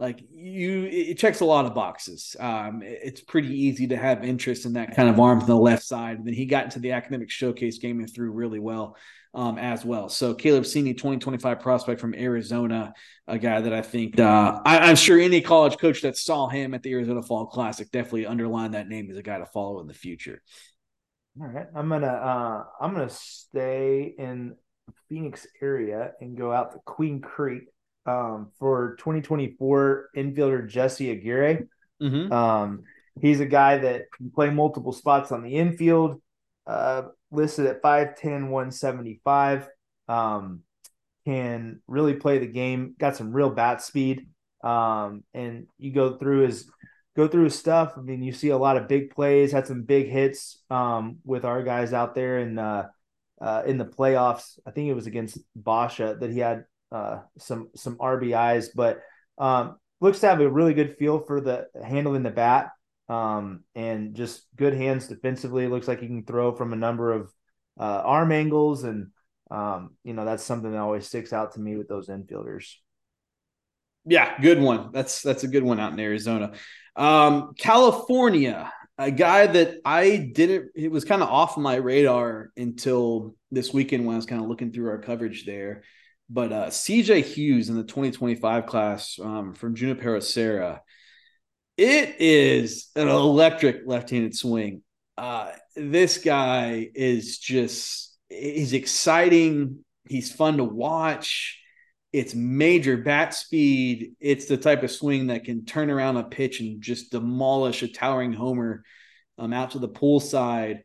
like you it checks a lot of boxes. Um, it's pretty easy to have interest in that kind of arm from the left side. And then he got into the academic showcase game and threw really well um, as well. So caleb Sweeney, 2025 prospect from arizona a guy that i think uh, I, i'm sure any college coach that saw him at the arizona fall classic definitely underlined that name as a guy to follow in the future. All right. I'm gonna uh, i'm gonna stay in phoenix area and go out to queen creek um, for 2024 infielder Jesse Aguirre. Mm-hmm. Um, he's a guy that can play multiple spots on the infield, uh, listed at 5'10, 175. Um, can really play the game, got some real bat speed. Um, and you go through his go through his stuff. I mean, you see a lot of big plays, had some big hits um, with our guys out there in uh, uh, in the playoffs. I think it was against Basha that he had uh, some some RBIs, but um, looks to have a really good feel for the handling the bat um, and just good hands defensively. Looks like he can throw from a number of uh, arm angles, and um, you know that's something that always sticks out to me with those infielders. Yeah, good one. That's that's a good one out in Arizona. Um, California, a guy that I didn't. It was kind of off my radar until this weekend when I was kind of looking through our coverage there. But uh, CJ Hughes in the 2025 class um, from Junipero Serra, it is an electric left-handed swing. Uh, this guy is just he's exciting. He's fun to watch. It's major bat speed. It's the type of swing that can turn around a pitch and just demolish a towering homer um, out to the pool side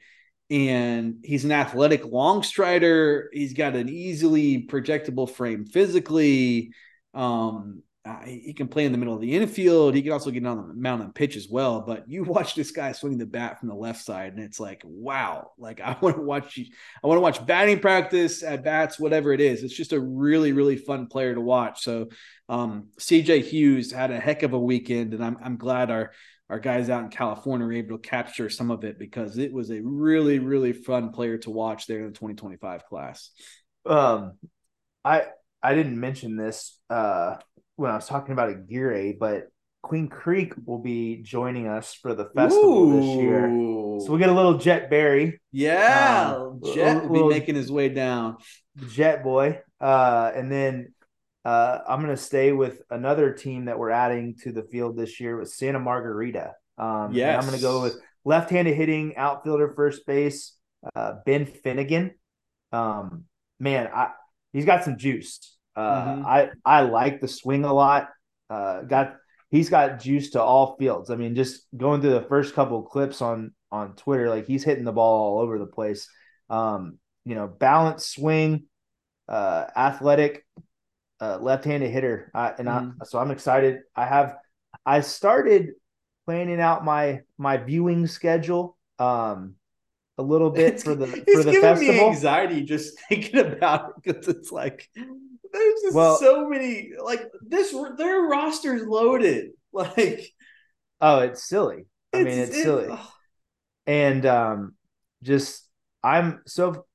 and he's an athletic long strider. He's got an easily projectable frame physically. Um, he can play in the middle of the infield. He can also get on the mound and pitch as well. But you watch this guy swing the bat from the left side, and it's like, wow! Like I want to watch. I want to watch batting practice at bats, whatever it is. It's just a really, really fun player to watch. So, um, CJ Hughes had a heck of a weekend, and I'm I'm glad our our guys out in California were able to capture some of it because it was a really, really fun player to watch there in the 2025 class. Um, I I didn't mention this uh, when I was talking about a Aguirre, but Queen Creek will be joining us for the festival Ooh. this year. So we get a little Jet Berry. Yeah, uh, Jet will be making his way down. Jet boy. Uh, and then uh, I'm going to stay with another team that we're adding to the field this year with Santa Margarita. Um, yes. I'm going to go with left-handed hitting outfielder first base, uh, Ben Finnegan. Um, man, I, he's got some juice. Uh, mm-hmm. I I like the swing a lot. Uh, got he's got juice to all fields. I mean, just going through the first couple clips on on Twitter, like he's hitting the ball all over the place. Um, you know, balanced swing, uh, athletic, uh, left-handed hitter, I, and mm-hmm. I, so I'm excited. I have I started planning out my my viewing schedule um a little bit for the for the festival. Anxiety just thinking about it because it's like there's just well, so many like this their roster's loaded like oh it's silly i mean it's, silly and um just i'm so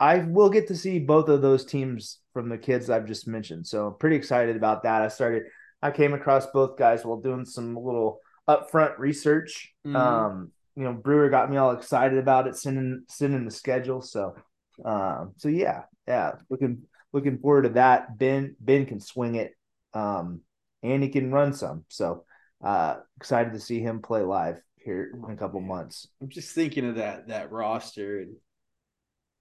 i will get to see both of those teams from the kids I've just mentioned. So pretty excited about that. I started, I came across both guys while doing some little upfront research. Mm-hmm. Um, you know, Brewer got me all excited about it, sending sending the schedule. So, um, so yeah, yeah, looking looking forward to that. Ben Ben can swing it, um, and he can run some. So, uh, excited to see him play live here in a couple months. I'm just thinking of that that roster and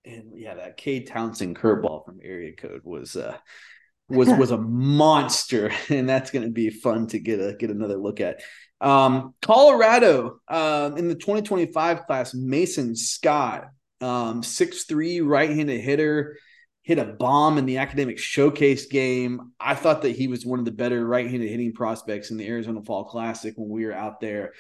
and yeah, that Cade Townsend curveball from area code was uh was was a monster, and that's going to be fun to get a get another look at. Um, Colorado um, in the 2025 class, Mason Scott, um, 6'3 right-handed hitter, hit a bomb in the academic showcase game. I thought that he was one of the better right-handed hitting prospects in the Arizona Fall Classic when we were out there.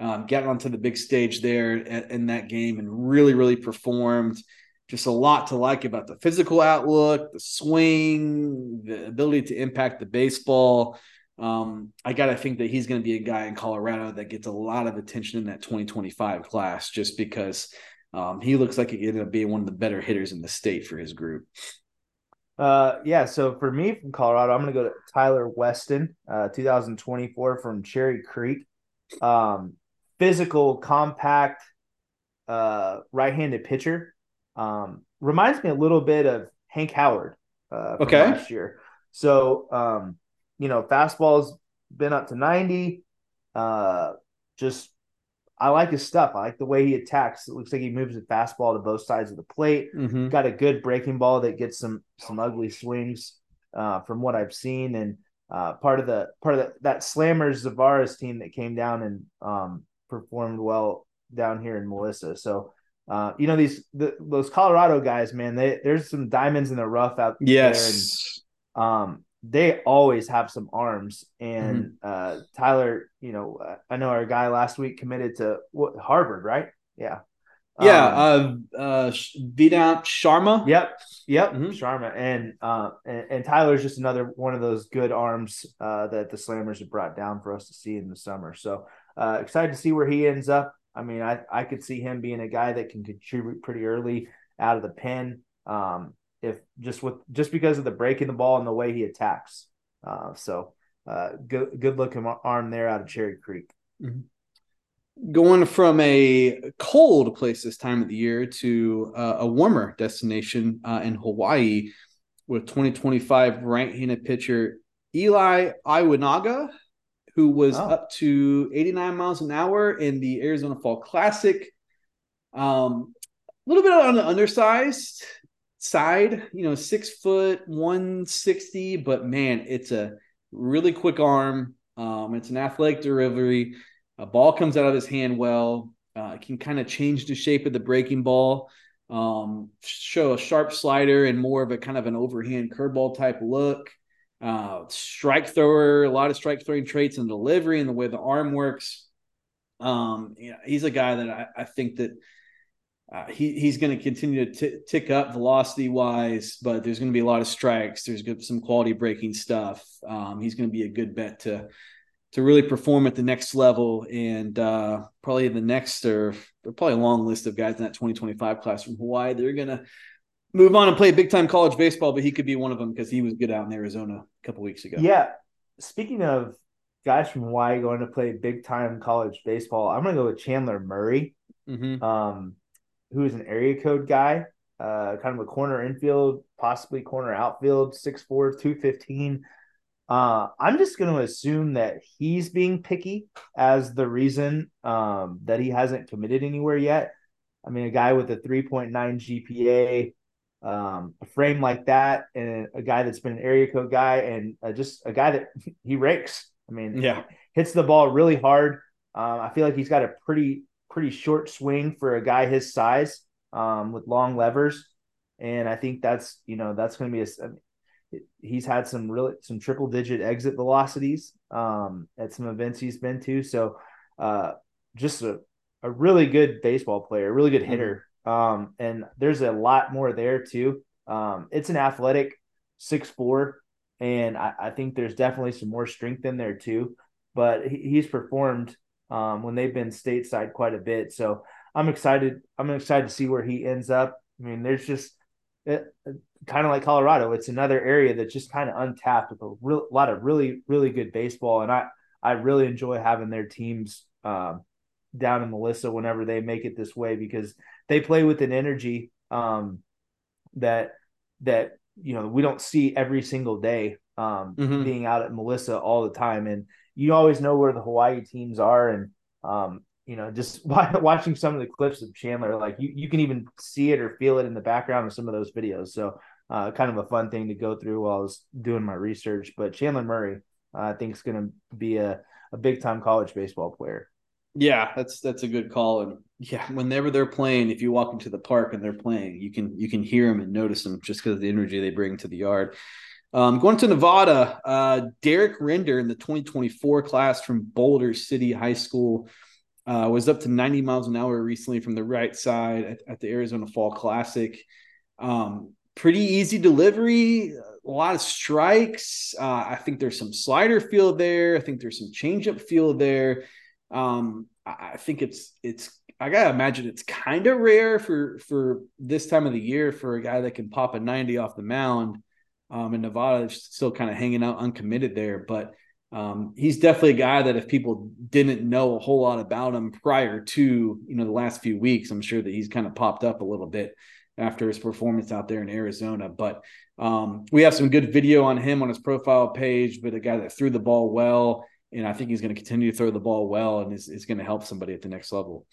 Um, getting onto the big stage there in that game and really, really performed just a lot to like about the physical outlook, the swing, the ability to impact the baseball. Um, I got to think that he's going to be a guy in Colorado that gets a lot of attention in that 2025 class just because um, he looks like he ended up being one of the better hitters in the state for his group. Uh, yeah. So for me from Colorado, I'm going to go to Tyler Weston, uh, 2024 from Cherry Creek. Um, physical, compact, uh, right-handed pitcher. Um, reminds me a little bit of Hank Howard. Uh, okay. Last year. So, um, you know, fastball's been up to 90. Uh, just I like his stuff. I like the way he attacks. It looks like he moves the fastball to both sides of the plate. Mm-hmm. Got a good breaking ball that gets some some ugly swings uh, from what I've seen. And uh, part of the part of the, that Slammers Zavares team that came down and um, performed well down here in Melissa. So uh, you know these the, those Colorado guys, man. They, there's some diamonds in the rough out yes. there. And, um, they always have some arms. And mm-hmm. uh, Tyler, you know, uh, I know our guy last week committed to what, Harvard, right? Yeah. Yeah, um, uh, uh, Vedant Sharma. Yep, yep, mm-hmm. Sharma, and, uh, and and Tyler's just another one of those good arms uh, that the Slammers have brought down for us to see in the summer. So uh, excited to see where he ends up. I mean, I I could see him being a guy that can contribute pretty early out of the pen. Um, if just with just because of the breaking the ball and the way he attacks. Uh, so uh, good good looking arm there out of Cherry Creek. Mm-hmm. Going from a cold place this time of the year to uh, a warmer destination uh, in Hawaii with 2025 right-handed pitcher Eli Iwanaga, who was oh. up to 89 miles an hour in the Arizona Fall Classic. Um, a little bit on the undersized side, you know, six foot, 160, but man, it's a really quick arm. Um, it's an athletic delivery. A ball comes out of his hand well. Uh, can kind of change the shape of the breaking ball, um, show a sharp slider and more of a kind of an overhand curveball type look. Uh, strike thrower, a lot of strike throwing traits and delivery and the way the arm works. Um, yeah, he's a guy that I, I think that uh, he, he's going to continue to t- tick up velocity wise, but there's going to be a lot of strikes. There's good, some quality breaking stuff. Um, he's going to be a good bet to to really perform at the next level, and uh, probably the next or probably a long list of guys in that 2025 class from Hawaii. They're going to move on and play big time college baseball, but he could be one of them because he was good out in Arizona a couple weeks ago. Yeah. Speaking of guys from Hawaii going to play big time college baseball, I'm going to go with Chandler Murray. Mm-hmm. Um, who is an area code guy, uh, kind of a corner infield, possibly corner outfield, 6'4, 215. Uh, I'm just going to assume that he's being picky as the reason um, that he hasn't committed anywhere yet. I mean, a guy with a 3.9 GPA, um, a frame like that, and a guy that's been an area code guy, and uh, just a guy that he rakes. I mean, yeah, hits the ball really hard. Um, I feel like he's got a pretty pretty short swing for a guy his size um, with long levers, and I think that's you know that's going to be a. He's had some really some triple digit exit velocities um, at some events he's been to, so uh, just a, a really good baseball player, a really good mm-hmm. hitter, um, and there's a lot more there too. Um, it's an athletic six four, and I, I, think there's definitely some more strength in there too. But he, he's performed um, when they've been stateside quite a bit. So I'm excited. I'm excited to see where he ends up. I mean, there's just it, kind of like Colorado. It's another area that's just kind of untapped with a real, lot of really, really good baseball. And I, I really enjoy having their teams um, down in Melissa whenever they make it this way because they play with an energy um, that that you know we don't see every single day um, mm-hmm. being out at Melissa all the time. And you always know where the Hawaii teams are, and um, you know, just watching some of the clips of Chandler, like you, you can even see it or feel it in the background of some of those videos. So, uh, kind of a fun thing to go through while I was doing my research. But Chandler Murray, uh, I think, is going to be a, a big time college baseball player. Yeah, that's that's a good call. And yeah, whenever they're playing, if you walk into the park and they're playing, you can you can hear them and notice them just because of the energy they bring to the yard. Um, going to Nevada, uh, Derek Render in the 2024 class from Boulder City High School uh, was up to 90 miles an hour recently from the right side at, at the Arizona Fall Classic. Um, pretty easy delivery, a lot of strikes. Uh, I think there's some slider feel there. I think there's some changeup feel there. Um, I, think it's it's I gotta imagine it's kind of rare for for this time of the year for a guy that can pop a 90 off the mound. Um, and Nevada still kind of hanging out uncommitted there, but um, he's definitely a guy that if people didn't know a whole lot about him prior to you know the last few weeks, I'm sure that he's kind of popped up a little bit after his performance out there in Arizona. But um, we have some good video on him on his profile page, but a guy that threw the ball well, and I think he's going to continue to throw the ball well, and is, is going to help somebody at the next level.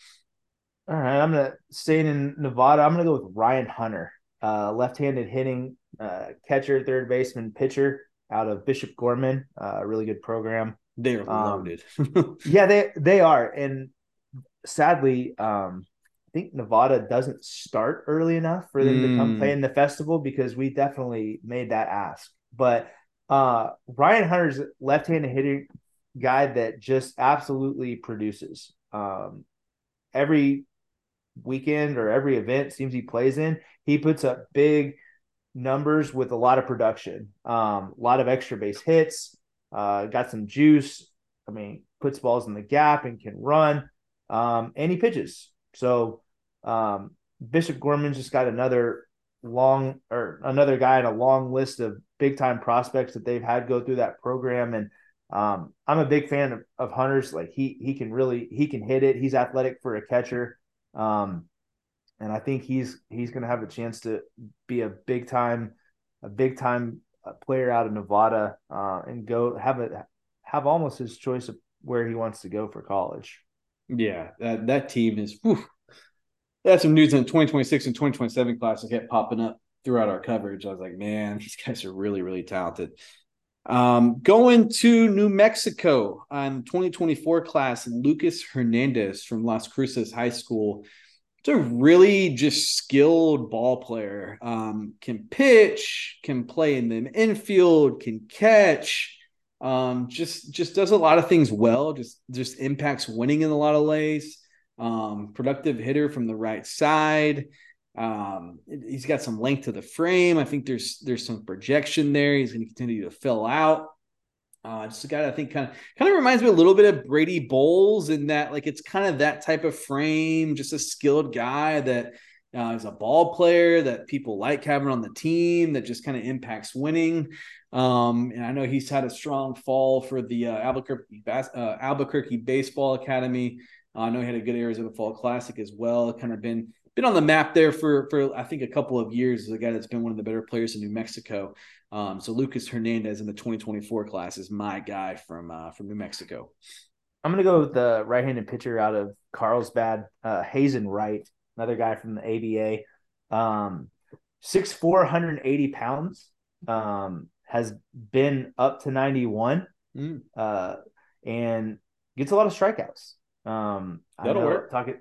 All right, I'm going to stay in Nevada. I'm going to go with Ryan Hunter, uh, left-handed hitting uh, catcher, third baseman, pitcher out of Bishop Gorman. Uh, really good program. They're um, loaded. Um, yeah, they they are, and sadly, um, I think Nevada doesn't start early enough for them mm. to come play in the festival because we definitely made that ask. But uh, Ryan Hunter's left-handed hitting guy that just absolutely produces. Um, every weekend or every event seems he plays in, he puts up big numbers with a lot of production, um, a lot of extra base hits, uh, got some juice. I mean, puts balls in the gap and can run, um, and he pitches. So um, Bishop Gorman's just got another long or another guy in a long list of big time prospects that they've had go through that program. And um, I'm a big fan of, of Hunters. Like he he can really he can hit it. He's athletic for a catcher. Um, and I think he's he's going to have a chance to be a big time a big time uh, player out of Nevada uh, and go have a have almost his choice of where he wants to go for college. Yeah, that that team is. Whew, had some news in 2026 and 2027 class that kept popping up throughout our coverage. I was like, man, these guys are really really talented. Um, going to New Mexico on 2024 class, Lucas Hernandez from Las Cruces High School it's a really just skilled ball player. Um, can pitch, can play in the infield, can catch. Um, just just does a lot of things well. Just just impacts winning in a lot of ways. Um, productive hitter from the right side. Um, he's got some length to the frame. I think there's there's some projection there. He's going to continue to fill out. Uh, just a guy I think kind of kind of reminds me a little bit of Brady Bowles in that like it's kind of that type of frame, just a skilled guy that uh, is a ball player that people like having on the team that just kind of impacts winning. Um, and I know he's had a strong fall for the uh, Albuquerque Bas- uh, Albuquerque Baseball Academy. Uh, I know he had a good Arizona Fall Classic as well. Kind of been been on the map there for for I think a couple of years as a guy that's been one of the better players in New Mexico. Um, so Lucas Hernandez in the 2024 class is my guy from uh, from New Mexico. I'm gonna go with the right-handed pitcher out of Carlsbad, uh, Hazen Wright, another guy from the ABA. Um, 6'4", 180 pounds. Um, has been up to 91 mm. uh, and gets a lot of strikeouts. Um, That'll work. Talking,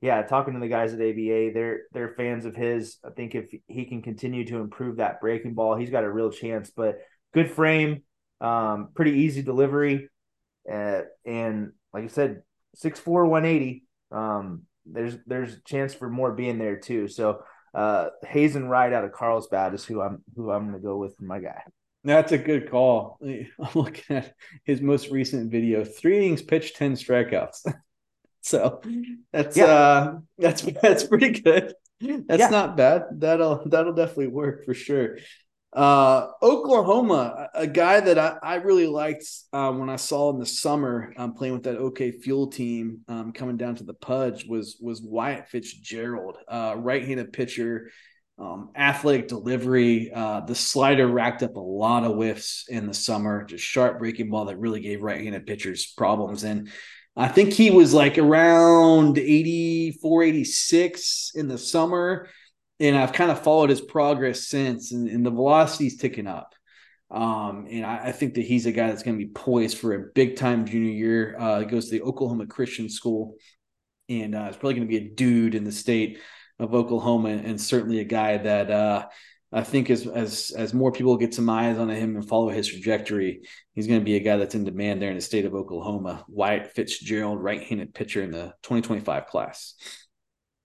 yeah, talking to the guys at ABA, they're they're fans of his. I think if he can continue to improve that breaking ball, he's got a real chance. But good frame, um, pretty easy delivery, uh, and like I said, 6'4", 180. Um, there's there's a chance for more being there too. So uh, Hazen Wright out of Carlsbad is who I'm who I'm going to go with for my guy. That's a good call. I'm looking at his most recent video: three innings pitched, ten strikeouts. So that's yeah. uh that's that's pretty good. That's yeah. not bad. That'll that'll definitely work for sure. Uh Oklahoma, a guy that I, I really liked uh, when I saw in the summer um, playing with that OK Fuel team um, coming down to the Pudge was was Wyatt Fitzgerald, uh, right-handed pitcher, um, athletic delivery. Uh, the slider racked up a lot of whiffs in the summer, just sharp breaking ball that really gave right-handed pitchers problems. And I think he was like around 84, 86 in the summer. And I've kind of followed his progress since, and, and the velocity's ticking up. Um, and I, I, think that he's a guy that's going to be poised for a big time junior year. Uh, he goes to the Oklahoma Christian School, and uh, it's probably going to be a dude in the state of Oklahoma, and certainly a guy that uh, I think as as as more people get some eyes on him and follow his trajectory, he's going to be a guy that's in demand there in the state of Oklahoma. Wyatt Fitzgerald, right-handed pitcher in the 2025 class.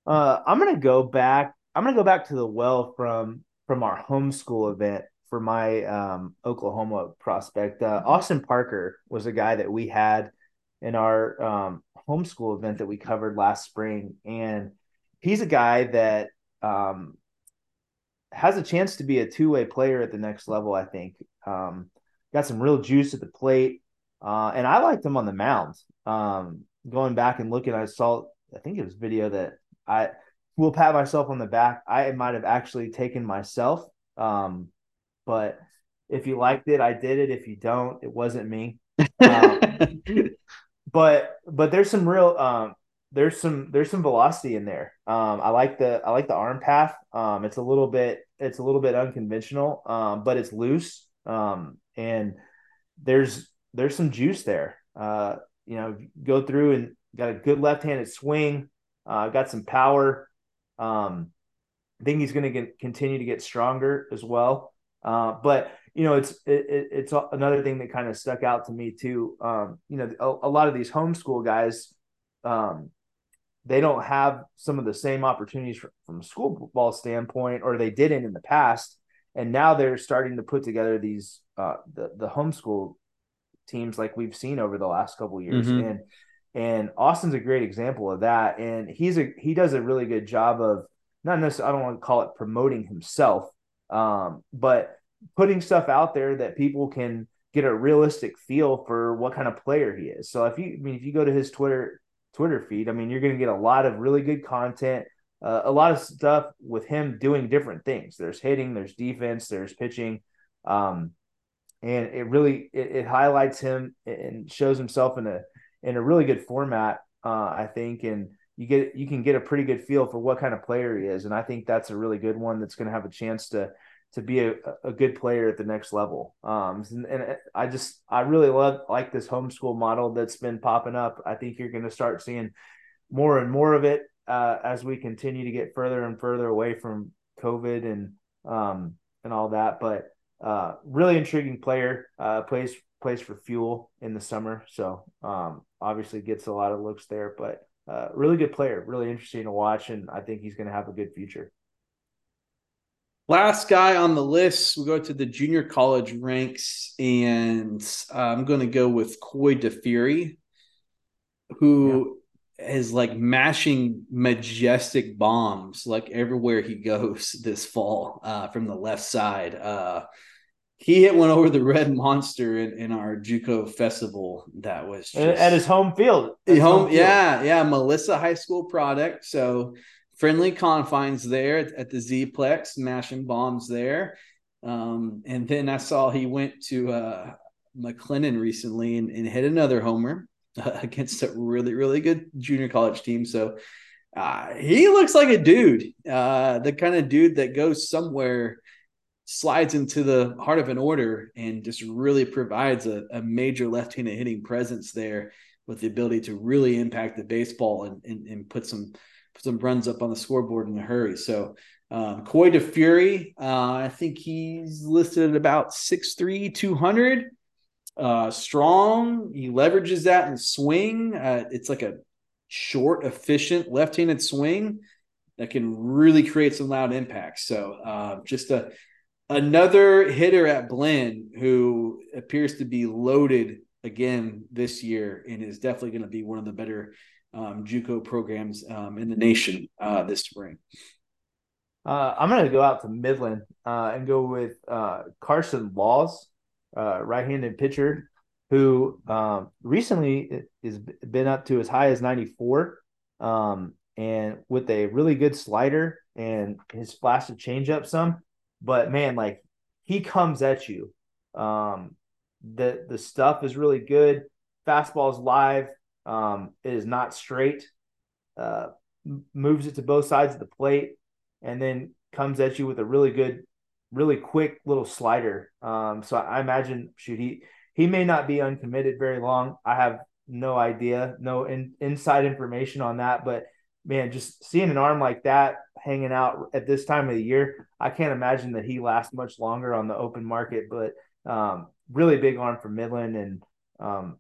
Uh, I'm going to go back. I'm going to go back to the well from from our homeschool event for my um, Oklahoma prospect. Uh, Austin Parker was a guy that we had in our um, homeschool event that we covered last spring, and he's a guy that um, has a chance to be a two way player at the next level. I think um, got some real juice at the plate, uh, and I liked him on the mound. Um, going back and looking, I saw I think it was video that I will pat myself on the back. I might have actually taken myself, um, but if you liked it, I did it. If you don't, it wasn't me. Um, but but there's some real um, there's some there's some velocity in there. Um, I like the I like the arm path. Um, it's a little bit it's a little bit unconventional, um, but it's loose. Um, and there's there's some juice there. Uh, you know, go through and got a good left-handed swing. Uh, got some power. Um, I think he's going to continue to get stronger as well. Uh, but you know, it's it, it's another thing that kind of stuck out to me too. Um, you know, a, a, lot of these homeschool guys, um, they don't have some of the same opportunities from, from school ball standpoint, or they didn't in the past, and now they're starting to put together these uh, the the homeschool teams like we've seen over the last couple years, mm-hmm. and and Austin's a great example of that, and he's a he does a really good job of not necessarily I don't want to call it promoting himself, um, but putting stuff out there that people can get a realistic feel for what kind of player he is. So if you I mean if you go to his Twitter Twitter feed. I mean, you're going to get a lot of really good content, uh, a lot of stuff with him doing different things. There's hitting, there's defense, there's pitching, um, and it really it, it, highlights him and shows himself in a in a really good format. Uh, I think, and you get you can get a pretty good feel for what kind of player he is, and I think that's a really good one that's going to have a chance to to be a, a good player at the next level. Um, and, and, I just I really love like this homeschool model that's been popping up. I think you're going to start seeing more and more of it uh, as we continue to get further and further away from COVID and um, and all that. But uh, really intriguing player uh, plays plays for Fuel in the summer, so um, obviously gets a lot of looks there. But uh, really good player, really interesting to watch, and I think he's going to have a good future. Last guy on the list, we go to the junior college ranks, and uh, I'm going to go with Coy DeFury, who yeah. is like mashing majestic bombs like everywhere he goes this fall uh, from the left side. Uh, he hit one over the red monster in, in our JUCO festival. That was just, at his home field. Home, home field. yeah, yeah, Melissa High School product. So friendly confines there at, at the Zplex, smashing bombs there. Um, and then I saw he went to uh, McLennan recently and, and, hit another homer uh, against a really, really good junior college team. So uh, he looks like a dude, uh, the kind of dude that goes somewhere, slides into the heart of an order, and just really provides a, a major left handed hitting presence there with the ability to really impact the baseball and, and, and put some – some runs up on the scoreboard in a hurry. So um, Coy DeFury, uh, I think he's listed at about 6'3", 200. Uh, strong. He leverages that in swing. Uh, it's like a short, efficient left-handed swing that can really create some loud impacts. So uh, just a another hitter at Blinn who appears to be loaded again this year and is definitely going to be one of the better um, JUCO programs um, in the nation uh, this spring. Uh, I'm going to go out to Midland uh, and go with uh, Carson Laws, uh, right-handed pitcher, who um, recently has been up to as high as 94, um, and with a really good slider and his flash to change up some. But man, like he comes at you. Um, the the stuff is really good. Fastball's live. Um, it is not straight. Uh, moves it to both sides of the plate, and then comes at you with a really good, really quick little slider. Um, so I imagine should he he may not be uncommitted very long. I have no idea, no in, inside information on that, but man, just seeing an arm like that hanging out at this time of the year, I can't imagine that he lasts much longer on the open market. But um, really big arm for Midland, and um,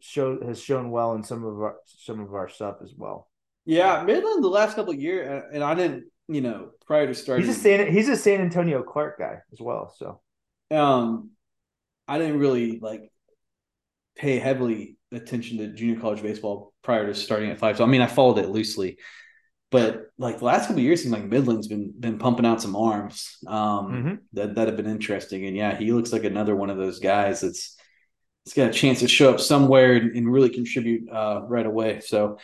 show has shown well in some of our some of our stuff as well. Yeah, Midland the last couple of years, and I didn't, you know, prior to starting. He's a San he's a San Antonio Clark guy as well. So, um, I didn't really like pay heavily attention to junior college baseball prior to starting at five. So I mean, I followed it loosely. but like the last couple years, seems like Midland's been been pumping out some arms um, mm-hmm. that that have been interesting. And yeah, he looks like another one of those guys that's it's got a chance to show up somewhere and, and really contribute uh, right away. So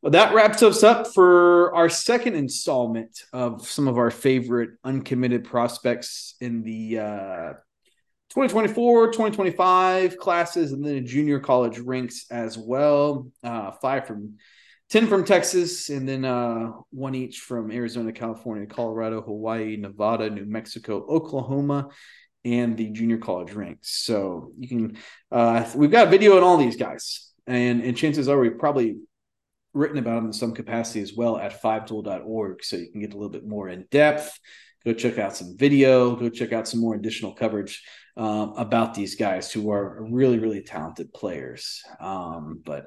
well, that wraps us up for our second installment of some of our favorite uncommitted prospects in the uh, 2024, 2025 classes, and then the junior college ranks as well. Uh, five from 10 from Texas, and then uh, one each from Arizona, California, Colorado, Hawaii, Nevada, New Mexico, Oklahoma, and the junior college ranks. So you can, uh, we've got a video on all these guys, and, and chances are we've probably written about them in some capacity as well at fivetool.org. So you can get a little bit more in depth. Go check out some video, go check out some more additional coverage um, about these guys who are really, really talented players. Um, but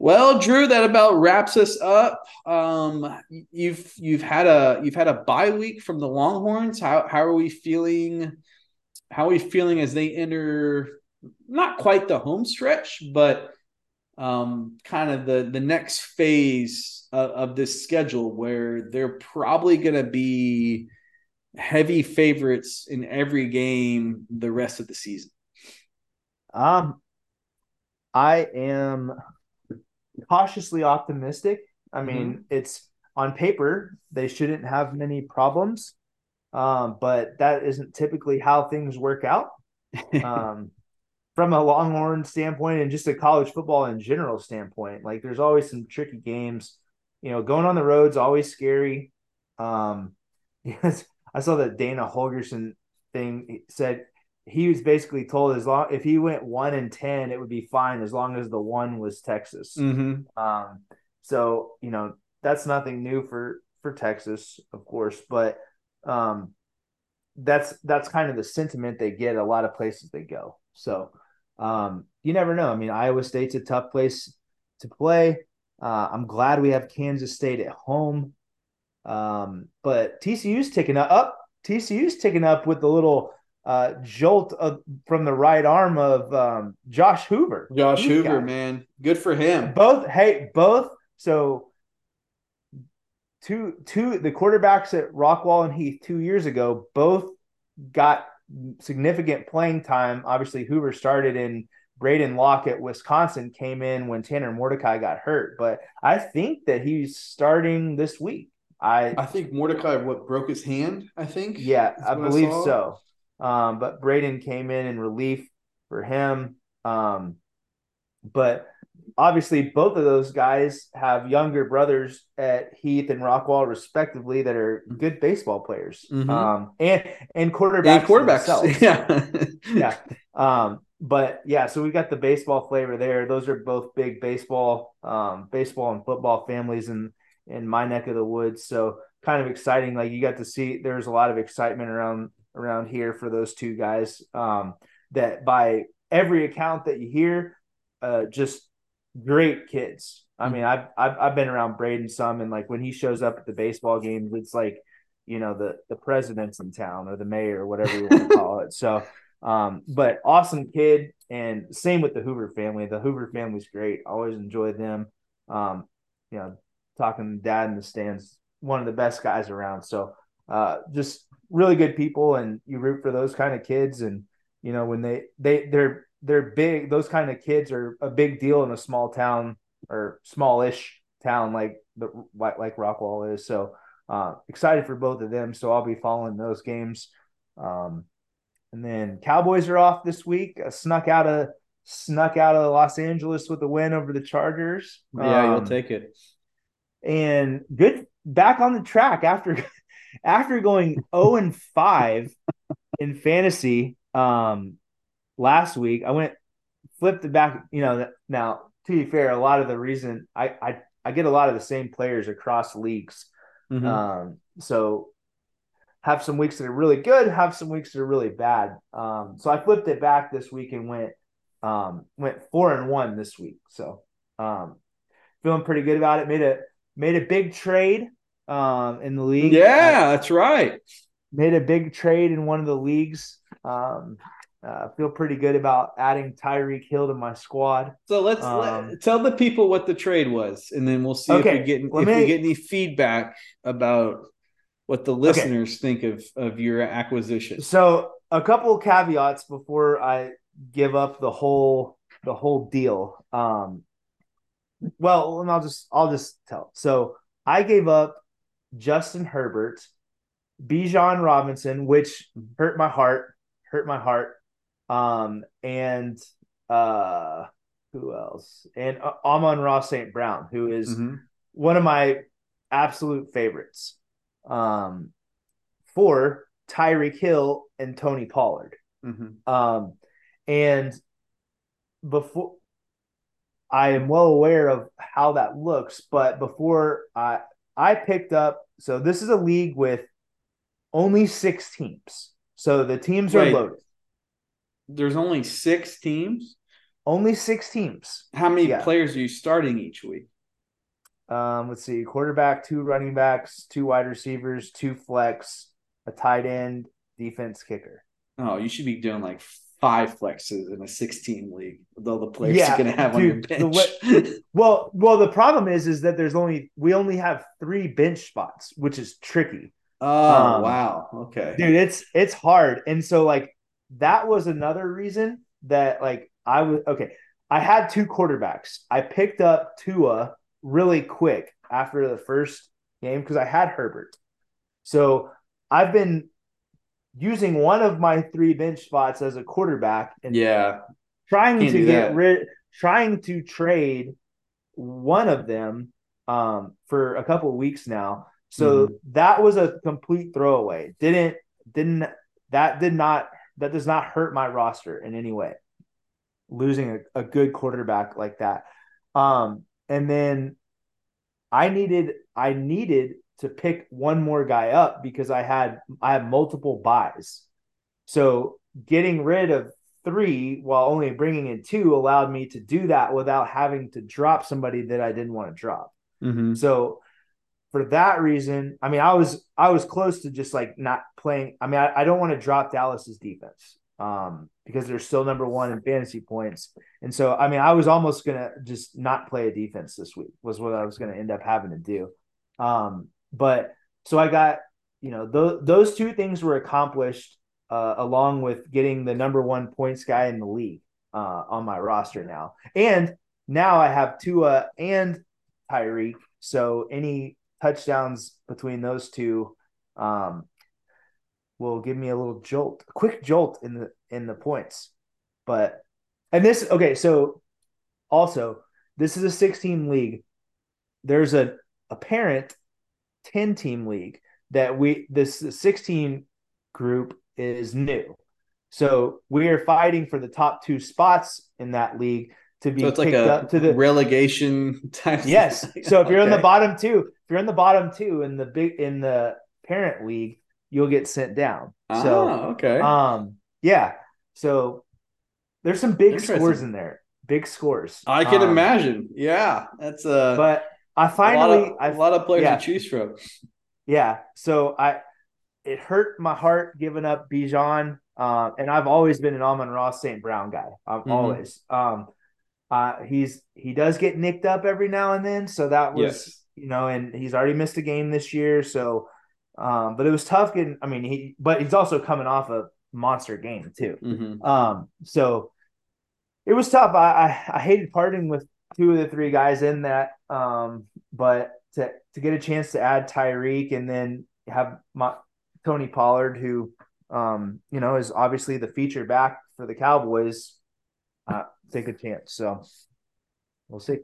well, Drew, that about wraps us up. Um, you've you've had a you've had a bye week from the Longhorns. How how are we feeling? How are we feeling as they enter not quite the home stretch, but um, kind of the the next phase of, of this schedule where they're probably going to be heavy favorites in every game the rest of the season. Um, I am cautiously optimistic. I mean, mm-hmm. it's on paper they shouldn't have many problems, um, but that isn't typically how things work out. um, from a Longhorn standpoint and just a college football in general standpoint, like there's always some tricky games. You know, going on the road's always scary. Um, yes, I saw that Dana Holgorsen thing said he was basically told as long if he went one and ten, it would be fine as long as the one was Texas. Mm-hmm. Um, so you know that's nothing new for for Texas, of course, but um, that's that's kind of the sentiment they get a lot of places they go. So um, you never know. I mean, Iowa State's a tough place to play. Uh, I'm glad we have Kansas State at home, um, but TCU's ticking up. up. TCU's ticking up with the little uh, jolt of, from the right arm of um, Josh Hoover. Josh He's Hoover, man, good for him. Both, hey, both. So two, two, the quarterbacks at Rockwall and Heath two years ago both got significant playing time. Obviously, Hoover started in Braedyn Locke at Wisconsin came in when Tanner Mordecai got hurt, but I think that he's starting this week. I I think Mordecai what broke his hand. I think. Yeah, I believe I so. Um, but Braden came in in relief for him. Um, but obviously, both of those guys have younger brothers at Heath and Rockwall, respectively, that are good baseball players mm-hmm. um, and and quarterbacks. And quarterbacks, yeah, yeah. Um, but yeah, so we got the baseball flavor there. Those are both big baseball, um, baseball and football families in in my neck of the woods. So kind of exciting. Like you got to see, there's a lot of excitement around around here for those two guys. Um, that by every account that you hear, uh, just great kids. I mean, I've, I've I've been around Braedyn some, and like when he shows up at the baseball games, it's like you know the the president's in town or the mayor or whatever you want to call it. So, um, but awesome kid, and same with the Hoover family. The Hoover family's great. Always enjoy them. Um, you know, talking to dad in the stands, one of the best guys around. So, uh, just really good people and you root for those kind of kids and you know when they they they're they're big those kind of kids are a big deal in a small town or smallish town like the like, like Rockwall is. So uh, excited for both of them. So I'll be following those games. Um, and then Cowboys are off this week. Uh, snuck out of snuck out of Los Angeles with a win over the Chargers. Yeah um, you'll take it. and good back on the track after after going 0 and 5 in fantasy. Um last week, I went flipped it back. You know, now to be fair, a lot of the reason I I, I get a lot of the same players across leagues. Mm-hmm. Um, so have some weeks that are really good, have some weeks that are really bad. Um, so I flipped it back this week and went um went four and one this week. So um feeling pretty good about it. Made a made a big trade um, in the league. Yeah, I, that's right. Made a big trade in one of the leagues. Um, uh, feel pretty good about adding Tyreek Hill to my squad. So let's um, let, tell the people what the trade was, and then we'll see okay, if we get if me, we get any feedback about what the listeners okay. think of of your acquisition. So a couple caveats before I give up the whole the whole deal. Um, well, and I'll just I'll just tell. So I gave up Justin Herbert, Bijan Robinson, which hurt my heart, hurt my heart um, and uh, who else? And uh, Amon-Ra St. Brown, who is mm-hmm. one of my absolute favorites. Um, for Tyreek Hill and Tony Pollard. Mm-hmm. Um, and before I am well aware of how that looks, but before I I picked up so this is a league with only six teams. So the teams are loaded there's only six teams. Only six teams. How many yeah. players are you starting each week? Um, let's see: quarterback, two running backs, two wide receivers, two flex, a tight end, defense, kicker. Oh, you should be doing like five flexes in a 16 league with all the players yeah, you're gonna have dude, on your bench. Way, well, well, the problem is, is that there's only we only have three bench spots, which is tricky. Oh um, wow, okay, dude, it's it's hard, and so like that was another reason that like I was okay. I had two quarterbacks. I picked up Tua really quick after the first game because I had Herbert. So I've been using one of my three bench spots as a quarterback and yeah, trying Can't to get rid trying to trade one of them um, for a couple weeks now. So mm-hmm. that was a complete throwaway. Didn't didn't that did not that does not hurt my roster in any way. Losing a, a good quarterback like that. Um, and then I needed I needed to pick one more guy up because I had I had multiple buys. So getting rid of three while only bringing in two allowed me to do that without having to drop somebody that I didn't want to drop. Mm-hmm. So for that reason, I mean, I was I was close to just like not playing. I mean, I, I don't want to drop Dallas's defense um, because they're still number one in fantasy points, and so I mean, I was almost gonna just not play a defense this week was what I was gonna end up having to do. Um, but so I got you know those those two things were accomplished uh, along with getting the number one points guy in the league uh, on my roster now, and now I have Tua and Tyreek. So any touchdowns between those two um, will give me a little jolt, a quick jolt in the in the points. But and this okay, so also this is a 16 league. There's a a parent 10 team league that we this 16 group is new. So we are fighting for the top two spots in that league to be so it's like a to the relegation type. Yes. So if you're okay. in the bottom two, if you're in the bottom two in the big in the parent league, you'll get sent down. Ah, so okay. Um yeah. So there's some big scores in there. Big scores. I can um, imagine. Yeah. That's uh but I finally a lot of, a lot of players yeah. to choose from. Yeah. So I it hurt my heart giving up Bijan. Uh, and I've always been an Amon-Ra St. Brown guy. I've mm-hmm. always. Um, uh, he's he does get nicked up every now and then, so that was yes. you know, and he's already missed a game this year. So, um, but it was tough getting. I mean, he but he's also coming off a monster game too. Mm-hmm. Um, so it was tough. I, I, I hated parting with two of the three guys in that. Um, but to to get a chance to add Tyreek and then have my Tony Pollard, who um, you know, is obviously the feature back for the Cowboys. Uh, take a chance. So we'll see.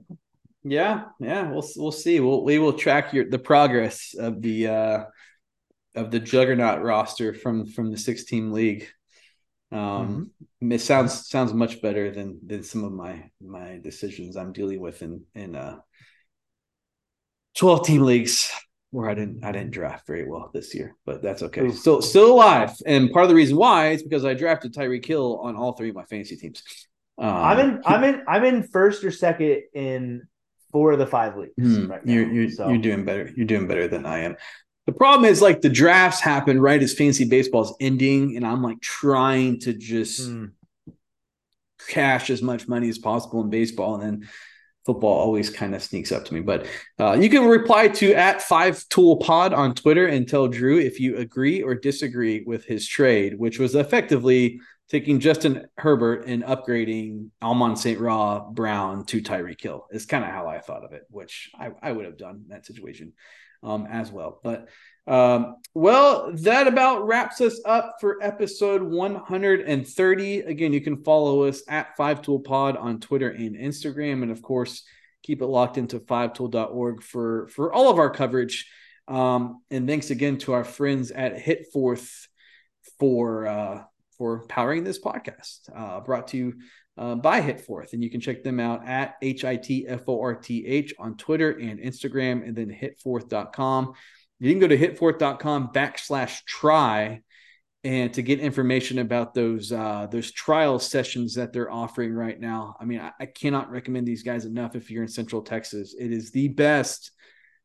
Yeah, yeah, we'll we'll see. We'll we will track your the progress of the uh of the juggernaut roster from from the six team league. Um, mm-hmm. it sounds sounds much better than than some of my my decisions I'm dealing with in in uh 12 team leagues where I didn't I didn't draft very well this year, but that's okay. Still still alive. And part of the reason why is because I drafted Tyreek Hill on all three of my fantasy teams. Um, I'm in. I'm in. I'm in first or second in four of the five leagues. Hmm, right you're you're, so. you're doing better. You're doing better than I am. The problem is like the drafts happen right as fantasy baseball is ending, and I'm like trying to just mm. cash as much money as possible in baseball, and then football always kind of sneaks up to me. But uh, you can reply to at Five Tool Pod on Twitter and tell Drew if you agree or disagree with his trade, which was effectively taking Justin Herbert and upgrading Amon St. Ra Brown to Tyreek Hill. Is kind of how I thought of it, which I, I would have done in that situation um, as well. But um, well, that about wraps us up for episode 130. Again, you can follow us at Five Tool Pod on Twitter and Instagram, and of course, keep it locked into fivetool.org for for all of our coverage. Um, and thanks again to our friends at Hitforth for uh, for powering this podcast. Uh, brought to you uh, by Hitforth, and you can check them out at H I T F O R T H on Twitter and Instagram, and then hitforth.com. You can go to hitforth.com backslash try and to get information about those uh, those trial sessions that they're offering right now. I mean, I, I cannot recommend these guys enough if you're in Central Texas. It is the best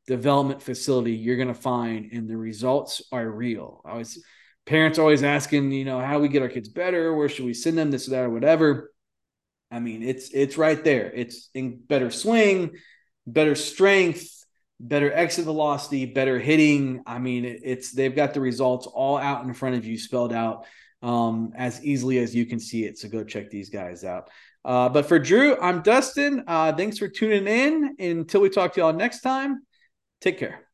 development facility you're going to find, and the results are real. I was parents always asking, you know, how we get our kids better, where should we send them, this or that or whatever. I mean, it's it's right there. It's in better swing, better strength, better exit velocity, better hitting. I mean, it's they've got the results all out in front of you, spelled out um, as easily as you can see it. So go check these guys out. Uh, but for Drew, I'm Dustin. Uh, thanks for tuning in. Until we talk to y'all next time, take care.